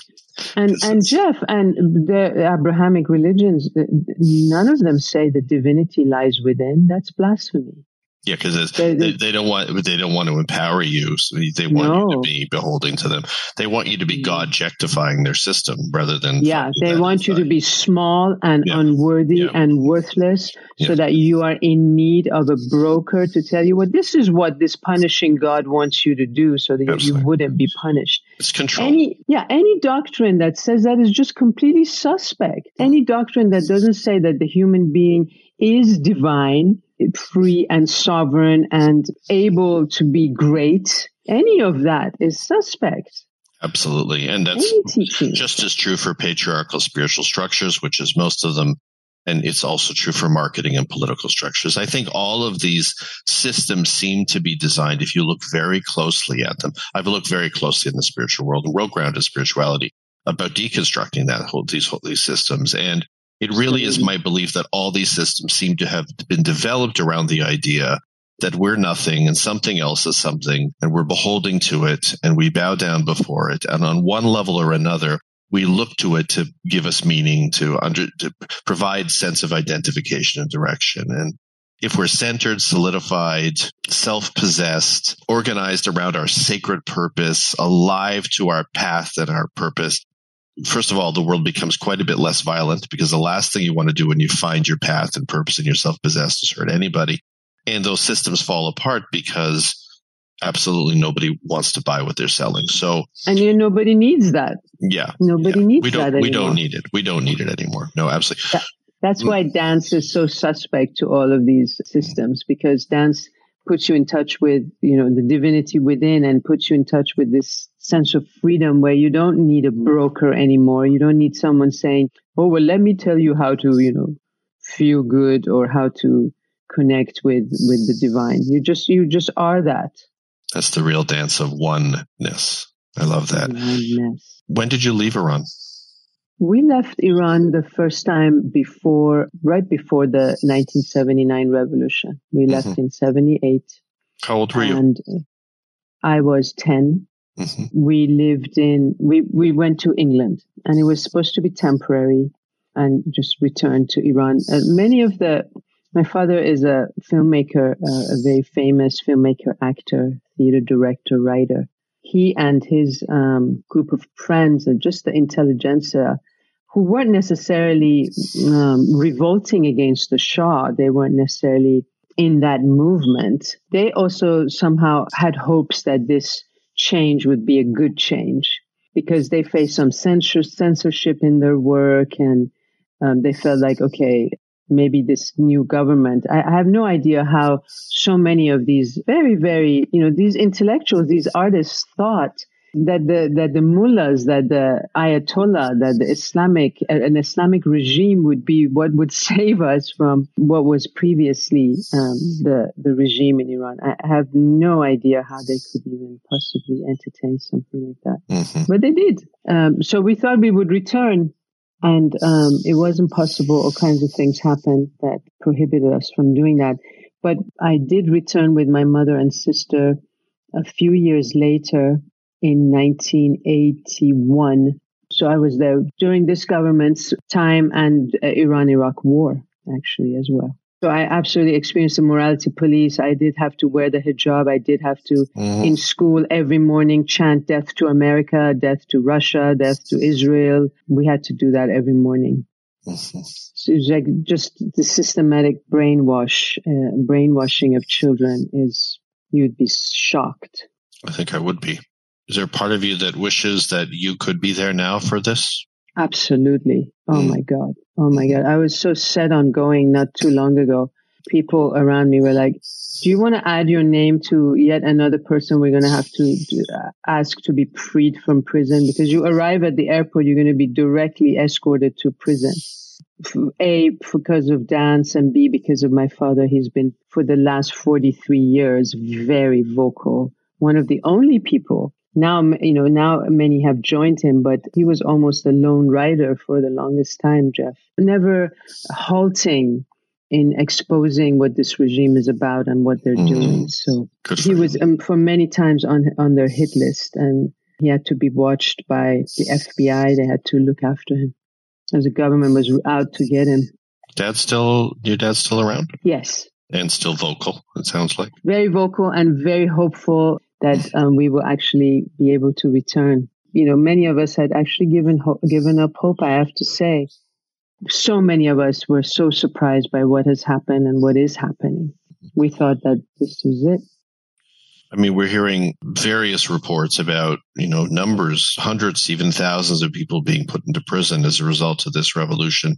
[SPEAKER 3] And and Jeff and the Abrahamic religions, none of them say the divinity lies within. That's blasphemy.
[SPEAKER 1] Yeah, because
[SPEAKER 3] They-
[SPEAKER 1] they,
[SPEAKER 3] they-
[SPEAKER 1] don't want they don't want to empower you. So they want you to be beholding to them. They want you to be
[SPEAKER 3] Mm.
[SPEAKER 1] God objectifying their system rather than
[SPEAKER 3] Yeah, they want you to be small and
[SPEAKER 1] Yeah.
[SPEAKER 3] unworthy
[SPEAKER 1] Yeah.
[SPEAKER 3] and worthless
[SPEAKER 1] Yeah.
[SPEAKER 3] so that you are in need of a broker to tell you, well, this is what this punishing God wants you to do so that you wouldn't be punished.
[SPEAKER 1] It's control.
[SPEAKER 3] Any, yeah, any doctrine that says that is just completely suspect. Any doctrine that doesn't say that the human being is divine, free and sovereign and able to be great, any of that is suspect.
[SPEAKER 1] Absolutely, and that's just as true for patriarchal spiritual structures, which is most of them. And it's also true for marketing and political structures. I think all of these systems seem to be designed, if you look very closely at them. I've looked very closely in the spiritual world, the world grounded spirituality, about deconstructing that whole, these, whole, these systems. And it really is my belief that all these systems seem to have been developed around the idea that we're nothing and something else is something and we're beholding to it and we bow down before it. And on one level or another, we look to it to give us meaning, to under, to provide sense of identification and direction. And if we're centered, solidified, self-possessed, organized around our sacred purpose, alive to our path and our purpose, first of all, the world becomes quite a bit less violent because the last thing you want to do when you find your path and purpose and you're self-possessed is hurt anybody. And those systems fall apart because absolutely nobody wants to buy what they're selling. So
[SPEAKER 3] And you know, nobody needs that.
[SPEAKER 1] yeah,
[SPEAKER 3] Nobody
[SPEAKER 1] yeah.
[SPEAKER 3] needs
[SPEAKER 1] we don't
[SPEAKER 3] that
[SPEAKER 1] we don't need it. We don't need it anymore. No, absolutely.
[SPEAKER 3] That's why dance is so suspect to all of these systems because dance puts you in touch with, you know, the divinity within and puts you in touch with this sense of freedom where you don't need a broker anymore. You don't need someone saying, Oh, well, let me tell you how to, you know, feel good or how to connect with, with the divine. You just, you just are that.
[SPEAKER 1] That's the real dance of oneness. I love that.
[SPEAKER 3] Oneness.
[SPEAKER 1] When did you leave Iran?
[SPEAKER 3] We left Iran the first time before, right before the 1979 revolution. We left
[SPEAKER 1] Mhm.
[SPEAKER 3] in 78
[SPEAKER 1] How old were you?
[SPEAKER 3] and I was 10.
[SPEAKER 1] Hmm
[SPEAKER 3] We lived in, we, we went to England and it was supposed to be temporary and just returned to Iran. Uh, many of the My father is a filmmaker, uh, a very famous filmmaker, actor, theater director, writer. He and his um, group of friends and just the intelligentsia who weren't necessarily um, revolting against the Shah. They weren't necessarily in that movement. They also somehow had hopes that this change would be a good change because they faced some censor- censorship in their work and um, they felt like, okay, maybe this new government. I, I, have no idea how so many of these very, very, you know, these intellectuals, these artists thought that the that the mullahs, that the ayatollah, that the Islamic an Islamic regime would be what would [LAUGHS] save us from what was previously um, the the regime in Iran. I have no idea how they could even possibly entertain something like that, mm-hmm. but they did. Um, so we thought we would return. And um, it wasn't possible. All kinds of things happened that prohibited us from doing that. But I did return with my mother and sister a few years later in 1981. So I was there during this government's time and uh, Iran-Iraq war actually as well. So I absolutely experienced the morality police. I did have to wear the hijab. I did have to, mm-hmm. in school, every morning chant death to America, death to Russia, death to Israel. We had to do that every morning. Mm-hmm. So it's like just the systematic brainwash, uh, brainwashing of children is, you'd be shocked.
[SPEAKER 1] I think I would be. Is there a part of you that wishes that you could be there now for this?
[SPEAKER 3] Absolutely. Oh mm. my God. Oh my God. I was so set on going not too long ago. People around me were like, do you want to add your name to yet another person we're going to have to uh, ask to be freed from prison? Because you arrive at the airport, you're going to be directly escorted to prison. A, because of dance, and B, because of my father. He's been, for the last 43 years, very vocal. One of the only people now you know now many have joined him but he was almost a lone rider for the longest time jeff. Never halting in exposing what this regime is about and what they're mm-hmm. doing. So Good he was um, for many times on on their hit list and he had to be watched by the fbi they had to look after him. As the government was out to get him.
[SPEAKER 1] Dad still your dad's still around?
[SPEAKER 3] Yes.
[SPEAKER 1] And still vocal it sounds like.
[SPEAKER 3] Very vocal and very hopeful that um, we will actually be able to return. You know, many of us had actually given ho- given up hope. I have to say, so many of us were so surprised by what has happened and what is happening. We thought that this was it.
[SPEAKER 1] I mean, we're hearing various reports about, you know, numbers, hundreds, even thousands of people being put into prison as a result of this revolution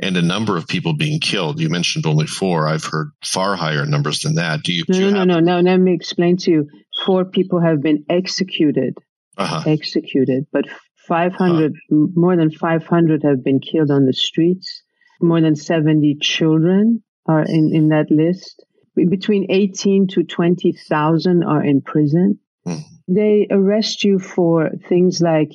[SPEAKER 1] and a number of people being killed. You mentioned only four. I've heard far higher numbers than that. Do you?
[SPEAKER 3] No,
[SPEAKER 1] do you
[SPEAKER 3] no, no, no, no. Let me explain to you. Four people have been executed. Uh-huh. Executed, but 500, uh-huh. more than 500 have been killed on the streets. More than 70 children are in, in that list. Between 18 to 20,000 are in prison. Mm. They arrest you for things like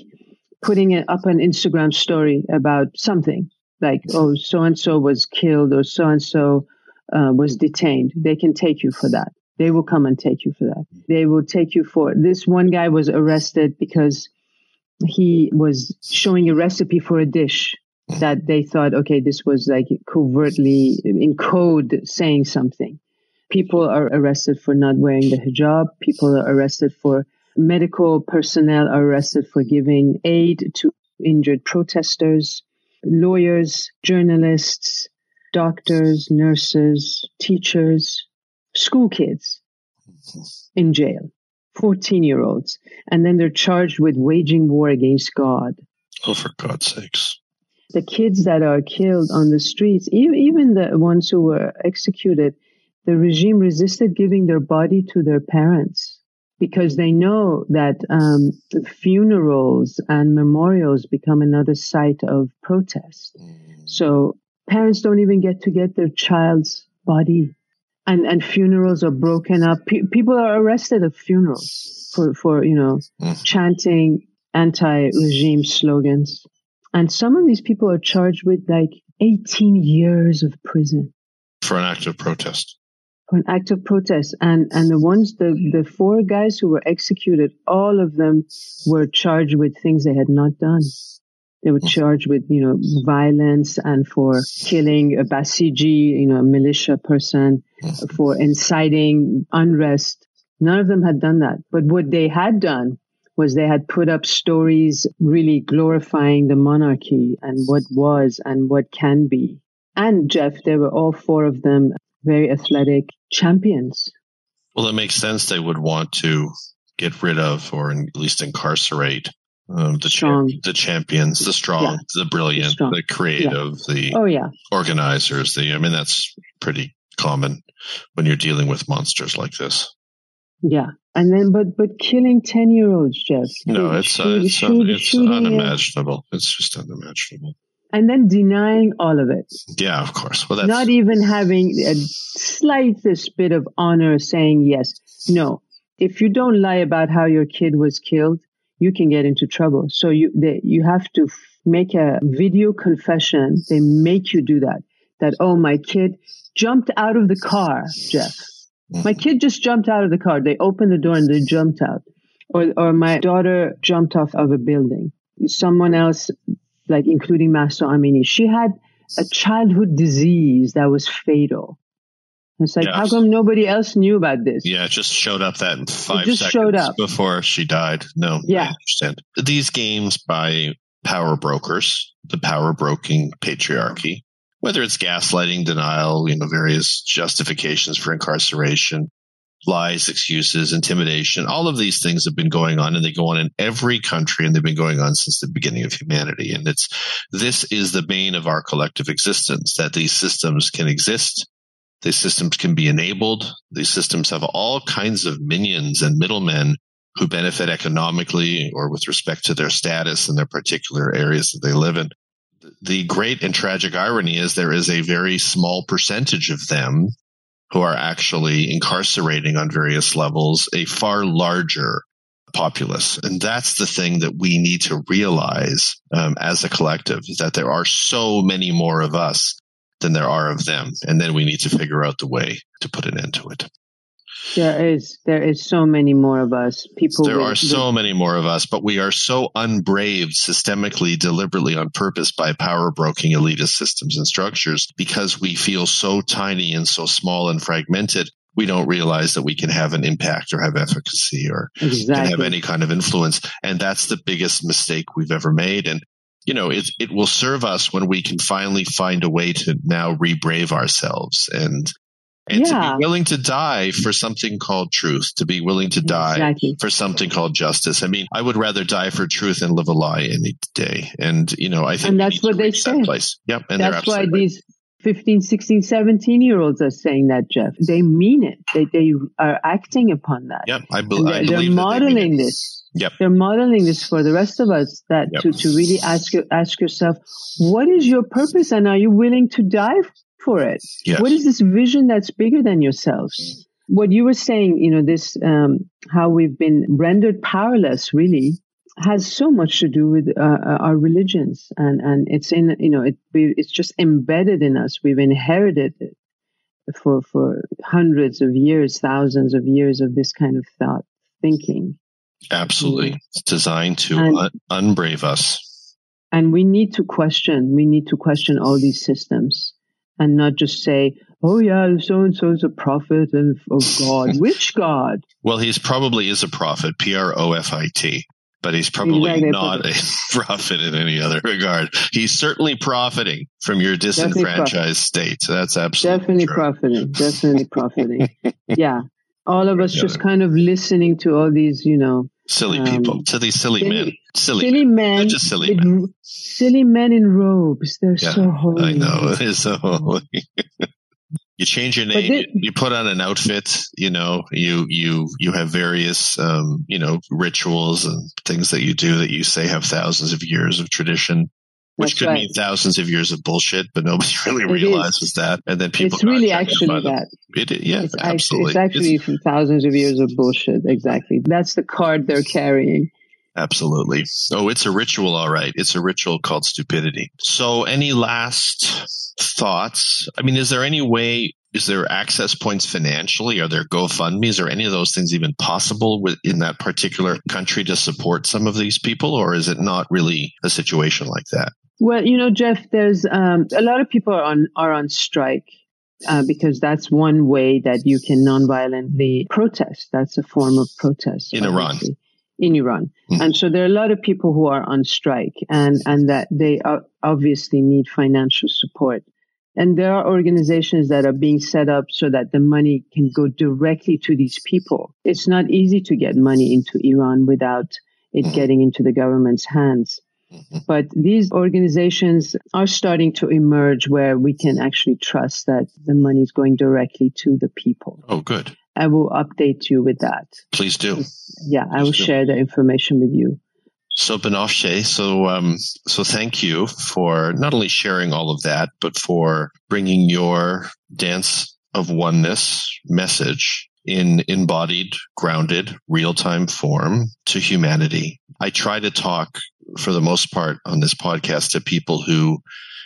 [SPEAKER 3] putting up an Instagram story about something like, oh, so and so was killed or so and so was detained. They can take you for that. They will come and take you for that. Mm-hmm. They will take you for this one guy was arrested because he was showing a recipe for a dish that they thought, okay, this was like covertly in code saying something. People are arrested for not wearing the hijab. People are arrested for medical personnel are arrested for giving aid to injured protesters lawyers, journalists, doctors, nurses, teachers, school kids in jail, 14 year olds. And then they're charged with waging war against God.
[SPEAKER 1] Oh, for God's sakes.
[SPEAKER 3] The kids that are killed on the streets, even the ones who were executed, the regime resisted giving their body to their parents because they know that um, funerals and memorials become another site of protest. Mm. So parents don't even get to get their child's body, and and funerals are broken up. P- people are arrested at funerals for for you know mm. chanting anti-regime slogans, and some of these people are charged with like 18 years of prison
[SPEAKER 1] for an act of protest
[SPEAKER 3] for an act of protest. And, and the ones, the, the four guys who were executed, all of them were charged with things they had not done. They were charged with, you know, violence and for killing a Basiji, you know, a militia person, for inciting unrest. None of them had done that. But what they had done was they had put up stories really glorifying the monarchy and what was and what can be. And Jeff, they were all four of them very athletic champions.
[SPEAKER 1] Well, it makes sense they would want to get rid of or at least incarcerate um, the
[SPEAKER 3] Strong.
[SPEAKER 1] the champions, the strong,
[SPEAKER 3] Yeah.
[SPEAKER 1] the brilliant,
[SPEAKER 3] Strong.
[SPEAKER 1] the creative, the
[SPEAKER 3] Oh yeah.
[SPEAKER 1] organizers. The I mean, that's pretty common when you're dealing with monsters like this.
[SPEAKER 3] Yeah. And then, but, but killing 10 year olds, Jeff.
[SPEAKER 1] No,
[SPEAKER 3] Shoot-
[SPEAKER 1] it's uh, it's,
[SPEAKER 3] shoot-
[SPEAKER 1] it's
[SPEAKER 3] shooting it,
[SPEAKER 1] unimaginable. It's just unimaginable.
[SPEAKER 3] And then denying all of it.
[SPEAKER 1] Yeah, of course. Well, that's
[SPEAKER 3] Not even having a slightest bit of honor saying yes. No. If you don't lie about how your kid was killed, you can get into trouble. So you, they, you have to f- make a video confession. They make you do that. That, oh, my kid jumped out of the car, Jeff. My kid just jumped out of the car. They opened the door and they jumped out. Or, or my daughter jumped off of a building. Someone else, like including Mahsa Amini, she had a childhood disease that was fatal. It's like,
[SPEAKER 1] Yes.
[SPEAKER 3] how come nobody else knew about this?
[SPEAKER 1] Yeah, it just showed up that in five seconds
[SPEAKER 3] showed up.
[SPEAKER 1] before she died. No, I
[SPEAKER 3] Yeah.
[SPEAKER 1] understand. These games by power brokers, the power broking patriarchy, whether it's gaslighting, denial, you know, various justifications for incarceration, lies, excuses, intimidation, all of these things have been going on and they go on in every country and they've been going on since the beginning of humanity. And it's, this is the bane of our collective existence that these systems can exist these systems can be enabled. These systems have all kinds of minions and middlemen who benefit economically or with respect to their status in their particular areas that they live in. The great and tragic irony is there is a very small percentage of them who are actually incarcerating on various levels a far larger populace. And that's the thing that we need to realize um, as a collective is that there are so many more of us than there are of them. And then we need to figure out the way to put an end to it.
[SPEAKER 3] There is, there is so many more of us. People.
[SPEAKER 1] There
[SPEAKER 3] with-
[SPEAKER 1] are so many more of us, but we are so unbraved systemically, deliberately on purpose by power broking elitist systems and structures because we feel so tiny and so small and fragmented. We don't realize that we can have an impact or have efficacy or
[SPEAKER 3] with-
[SPEAKER 1] can have any kind of influence. And that's the biggest mistake we've ever made. And, you know, it, it will serve us when we can finally find a way to now rebrave ourselves and, and to be willing to die for something called truth, to be willing to die
[SPEAKER 3] Exactly.
[SPEAKER 1] for something called justice. I mean, I would rather die for truth than live a lie any day. And, you know, I think
[SPEAKER 3] And that's what they
[SPEAKER 1] reach that
[SPEAKER 3] say.
[SPEAKER 1] place. Yep. And
[SPEAKER 3] That's why
[SPEAKER 1] right.
[SPEAKER 3] these 15, 16, 17 year olds are saying that, Jeff. They mean it. They, they are acting upon that.
[SPEAKER 1] Yep. I, be- I
[SPEAKER 3] they're, they're
[SPEAKER 1] believe that they mean
[SPEAKER 3] modeling this.
[SPEAKER 1] Yep.
[SPEAKER 3] They're modeling this for the rest of us that
[SPEAKER 1] Yep.
[SPEAKER 3] to, to really ask, ask yourself, what is your purpose and are you willing to die for it?
[SPEAKER 1] Yes.
[SPEAKER 3] What is this vision that's bigger than yourselves? What you were saying, you know, this, um, how we've been rendered powerless really has so much to do with uh, uh, our religions and, and it's in, you know, it, we, it's just embedded in us. We've inherited it for, for hundreds of years, thousands of years of this kind of thought thinking.
[SPEAKER 1] Absolutely.
[SPEAKER 3] Mm-hmm.
[SPEAKER 1] It's designed to
[SPEAKER 3] And-
[SPEAKER 1] un- unbrave us.
[SPEAKER 3] And we need to question, we need to question all these systems and not just say, oh yeah, so and so is a prophet and of God. [LAUGHS] Which God?
[SPEAKER 1] Well, he's probably is a prophet, P R O F I T, but he's probably not a [LAUGHS] prophet in any other regard. He's certainly profiting from your disenfranchised state. That's absolutely
[SPEAKER 3] Definitely
[SPEAKER 1] true.
[SPEAKER 3] profiting. Definitely profiting. [LAUGHS] Yeah. All of us just kind of listening to all these, you know,
[SPEAKER 1] silly
[SPEAKER 3] um,
[SPEAKER 1] people, to these silly,
[SPEAKER 3] silly-
[SPEAKER 1] men, silly.
[SPEAKER 3] silly men,
[SPEAKER 1] They're just silly
[SPEAKER 3] r- silly men in robes. They're
[SPEAKER 1] Yeah,
[SPEAKER 3] so holy.
[SPEAKER 1] I know [LAUGHS] it is so. holy. you change your name, you put on an outfit. You know, you you you have various um, you know rituals and things that you do that you say have thousands of years of tradition. Which
[SPEAKER 3] That's
[SPEAKER 1] could
[SPEAKER 3] right.
[SPEAKER 1] mean thousands of years of bullshit, but nobody [LAUGHS] really
[SPEAKER 3] It is.
[SPEAKER 1] realizes that. And then people
[SPEAKER 3] It's really actually that.
[SPEAKER 1] It, yeah,
[SPEAKER 3] It's, actually,
[SPEAKER 1] absolutely.
[SPEAKER 3] it's actually from thousands of years of bullshit. Exactly. That's the card they're carrying.
[SPEAKER 1] Absolutely. Oh, it's a ritual, all right. It's a ritual called stupidity. So, any last thoughts? I mean, is there any way is there access points financially? Are there GoFundMe's or any of those things even possible in that particular country to support some of these people, or is it not really a situation like that?
[SPEAKER 3] Well, you know, Jeff, there's um, a lot of people are on are on strike uh, because that's one way that you can nonviolently protest. That's a form of protest
[SPEAKER 1] in Iran.
[SPEAKER 3] In Iran, mm-hmm. and so there are a lot of people who are on strike, and and that they obviously need financial support. And there are organizations that are being set up so that the money can go directly to these people. It's not easy to get money into Iran without it mm-hmm. getting into the government's hands. But these organizations are starting to emerge where we can actually trust that the money is going directly to the people.
[SPEAKER 1] Oh, good.
[SPEAKER 3] I will update you with that.
[SPEAKER 1] Please do.
[SPEAKER 3] Yeah, Please I will do. share the information with you.
[SPEAKER 1] So Banafsheh, so um, so thank you for not only sharing all of that, but for bringing your dance of oneness message in embodied, grounded, real time form to humanity. I try to talk for the most part on this podcast to people who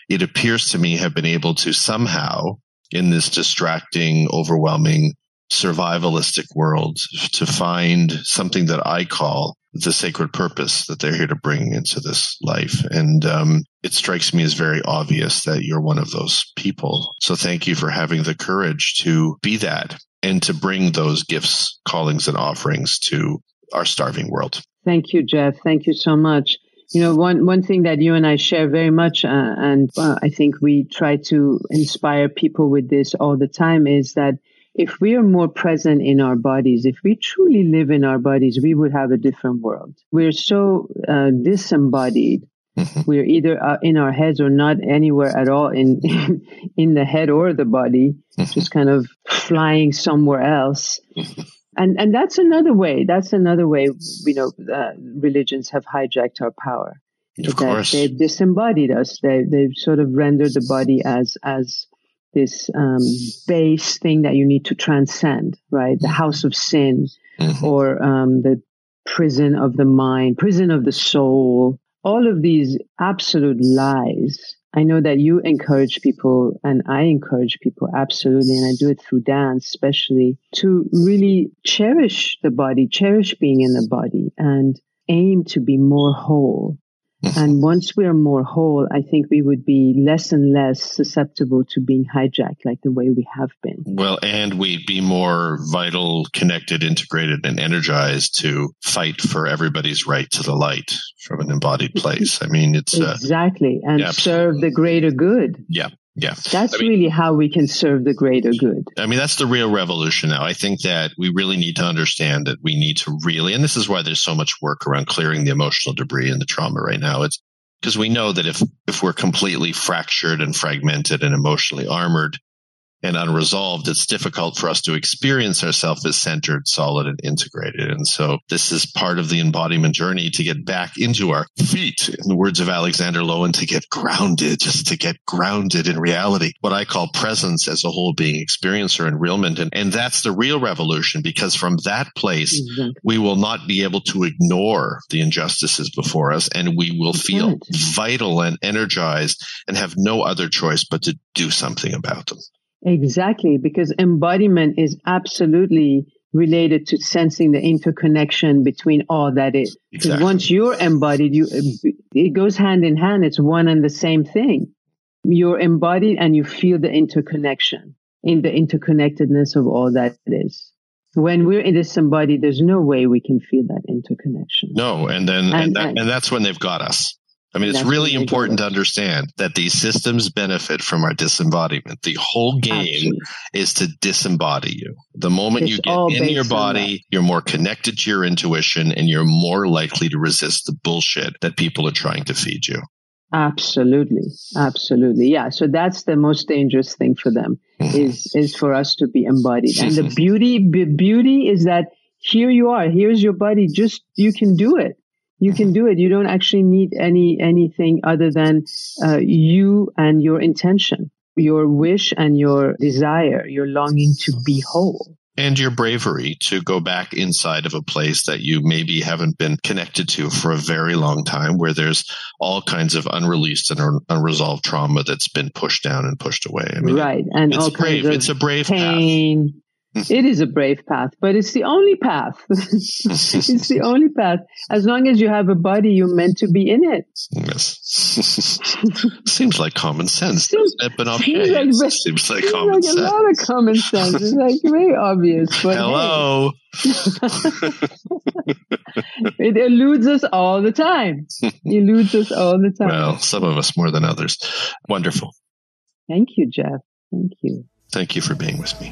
[SPEAKER 1] it appears to me have been able to somehow in this distracting, overwhelming, survivalistic world to find something that I call the sacred purpose that they're here to bring into this life. And um, it strikes me as very obvious that you're one of those people. So thank you for having the courage to be that and to bring those gifts, callings, and offerings to our starving world.
[SPEAKER 3] Thank you, Jeff. Thank you so much. You know, one, one thing that you and I share very much, uh, and uh, I think we try to inspire people with this all the time, is that if we are more present in our bodies, if we truly live in our bodies, we would have a different world. We're so uh, disembodied. Mm-hmm. We're either uh, in our heads or not anywhere at all in [LAUGHS] in the head or the body, mm-hmm. just kind of flying somewhere else. Mm-hmm and and that's another way. That's another way. You know, uh, religions have hijacked our power.
[SPEAKER 1] Of course,
[SPEAKER 3] they've disembodied us. They they've sort of rendered the body as as this um, base thing that you need to transcend, right? The house of sin, mm-hmm. or um, the prison of the mind, prison of the soul. All of these absolute lies I know that you encourage people and I encourage people absolutely. And I do it through dance, especially to really cherish the body, cherish being in the body and aim to be more whole and once we are more whole, I think we would be less and less susceptible to being hijacked like the way we have been.
[SPEAKER 1] Well, and we'd be more vital, connected, integrated, and energized to fight for everybody's right to the light from an embodied [LAUGHS] place. I mean, it's
[SPEAKER 3] uh, exactly uh, and yeah, serve the greater good.
[SPEAKER 1] Yeah. Yeah.
[SPEAKER 3] That's I mean, really how we can serve the greater good.
[SPEAKER 1] I mean, that's the real revolution now. I think that we really need to understand that we need to really, and this is why there's so much work around clearing the emotional debris and the trauma right now. It's because we know that if, if we're completely fractured and fragmented and emotionally armored, and unresolved, it's difficult for us to experience ourselves as centered, solid, and integrated. And so this is part of the embodiment journey to get back into our feet. In the words of Alexander Lowen, to get grounded, just to get grounded in reality. What I call presence as a whole being experiencer and realment. And, and that's the real revolution because from that place, mm-hmm. we will not be able to ignore the injustices before us and we will feel vital and energized and have no other choice but to do something about them.
[SPEAKER 3] Exactly, because embodiment is absolutely related to sensing the interconnection between all that is. Because exactly. once you're embodied, you it goes hand in hand. It's one and the same thing. You're embodied and you feel the interconnection in the interconnectedness of all that is. When we're in disembodied, there's no way we can feel that interconnection.
[SPEAKER 1] No, and then and, and, that, and that's when they've got us. I mean, it's really important to understand that these systems benefit from our disembodiment. The whole game Absolutely. is to disembody you. The moment it's you get in your body, you're more connected to your intuition and you're more likely to resist the bullshit that people are trying to feed you.
[SPEAKER 3] Absolutely. Absolutely. Yeah. So that's the most dangerous thing for them mm-hmm. is, is for us to be embodied. And the [LAUGHS] beauty, beauty is that here you are. Here's your body. Just, you can do it you can do it. You don't actually need any anything other than uh, you and your intention, your wish and your desire, your longing to be whole.
[SPEAKER 1] and your bravery to go back inside of a place that you maybe haven't been connected to for a very long time, where there's all kinds of unreleased and unresolved trauma that's been pushed down and pushed away. I mean,
[SPEAKER 3] right, and
[SPEAKER 1] it's brave.
[SPEAKER 3] of
[SPEAKER 1] It's a brave
[SPEAKER 3] pain.
[SPEAKER 1] path. [LAUGHS]
[SPEAKER 3] It is a brave path, but it's the only path. [LAUGHS] it's the only path. As long as you have a body, you're meant to be in it.
[SPEAKER 1] Yes. [LAUGHS] seems like common sense,
[SPEAKER 3] Seems-
[SPEAKER 1] it? But
[SPEAKER 3] seems like
[SPEAKER 1] seems like
[SPEAKER 3] It's
[SPEAKER 1] common
[SPEAKER 3] like
[SPEAKER 1] sense.
[SPEAKER 3] a lot of common sense. It's like very obvious, but hey,
[SPEAKER 1] Hello.
[SPEAKER 3] it eludes us all the time. eludes us all the time.
[SPEAKER 1] Well, some of us more than others. Wonderful.
[SPEAKER 3] Thank you, Jeff. Thank you.
[SPEAKER 1] Thank you for being with me.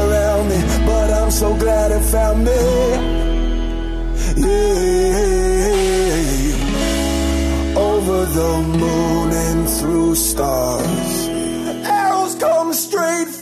[SPEAKER 2] found me. Yeah. Over the moon and through stars. Arrows come straight.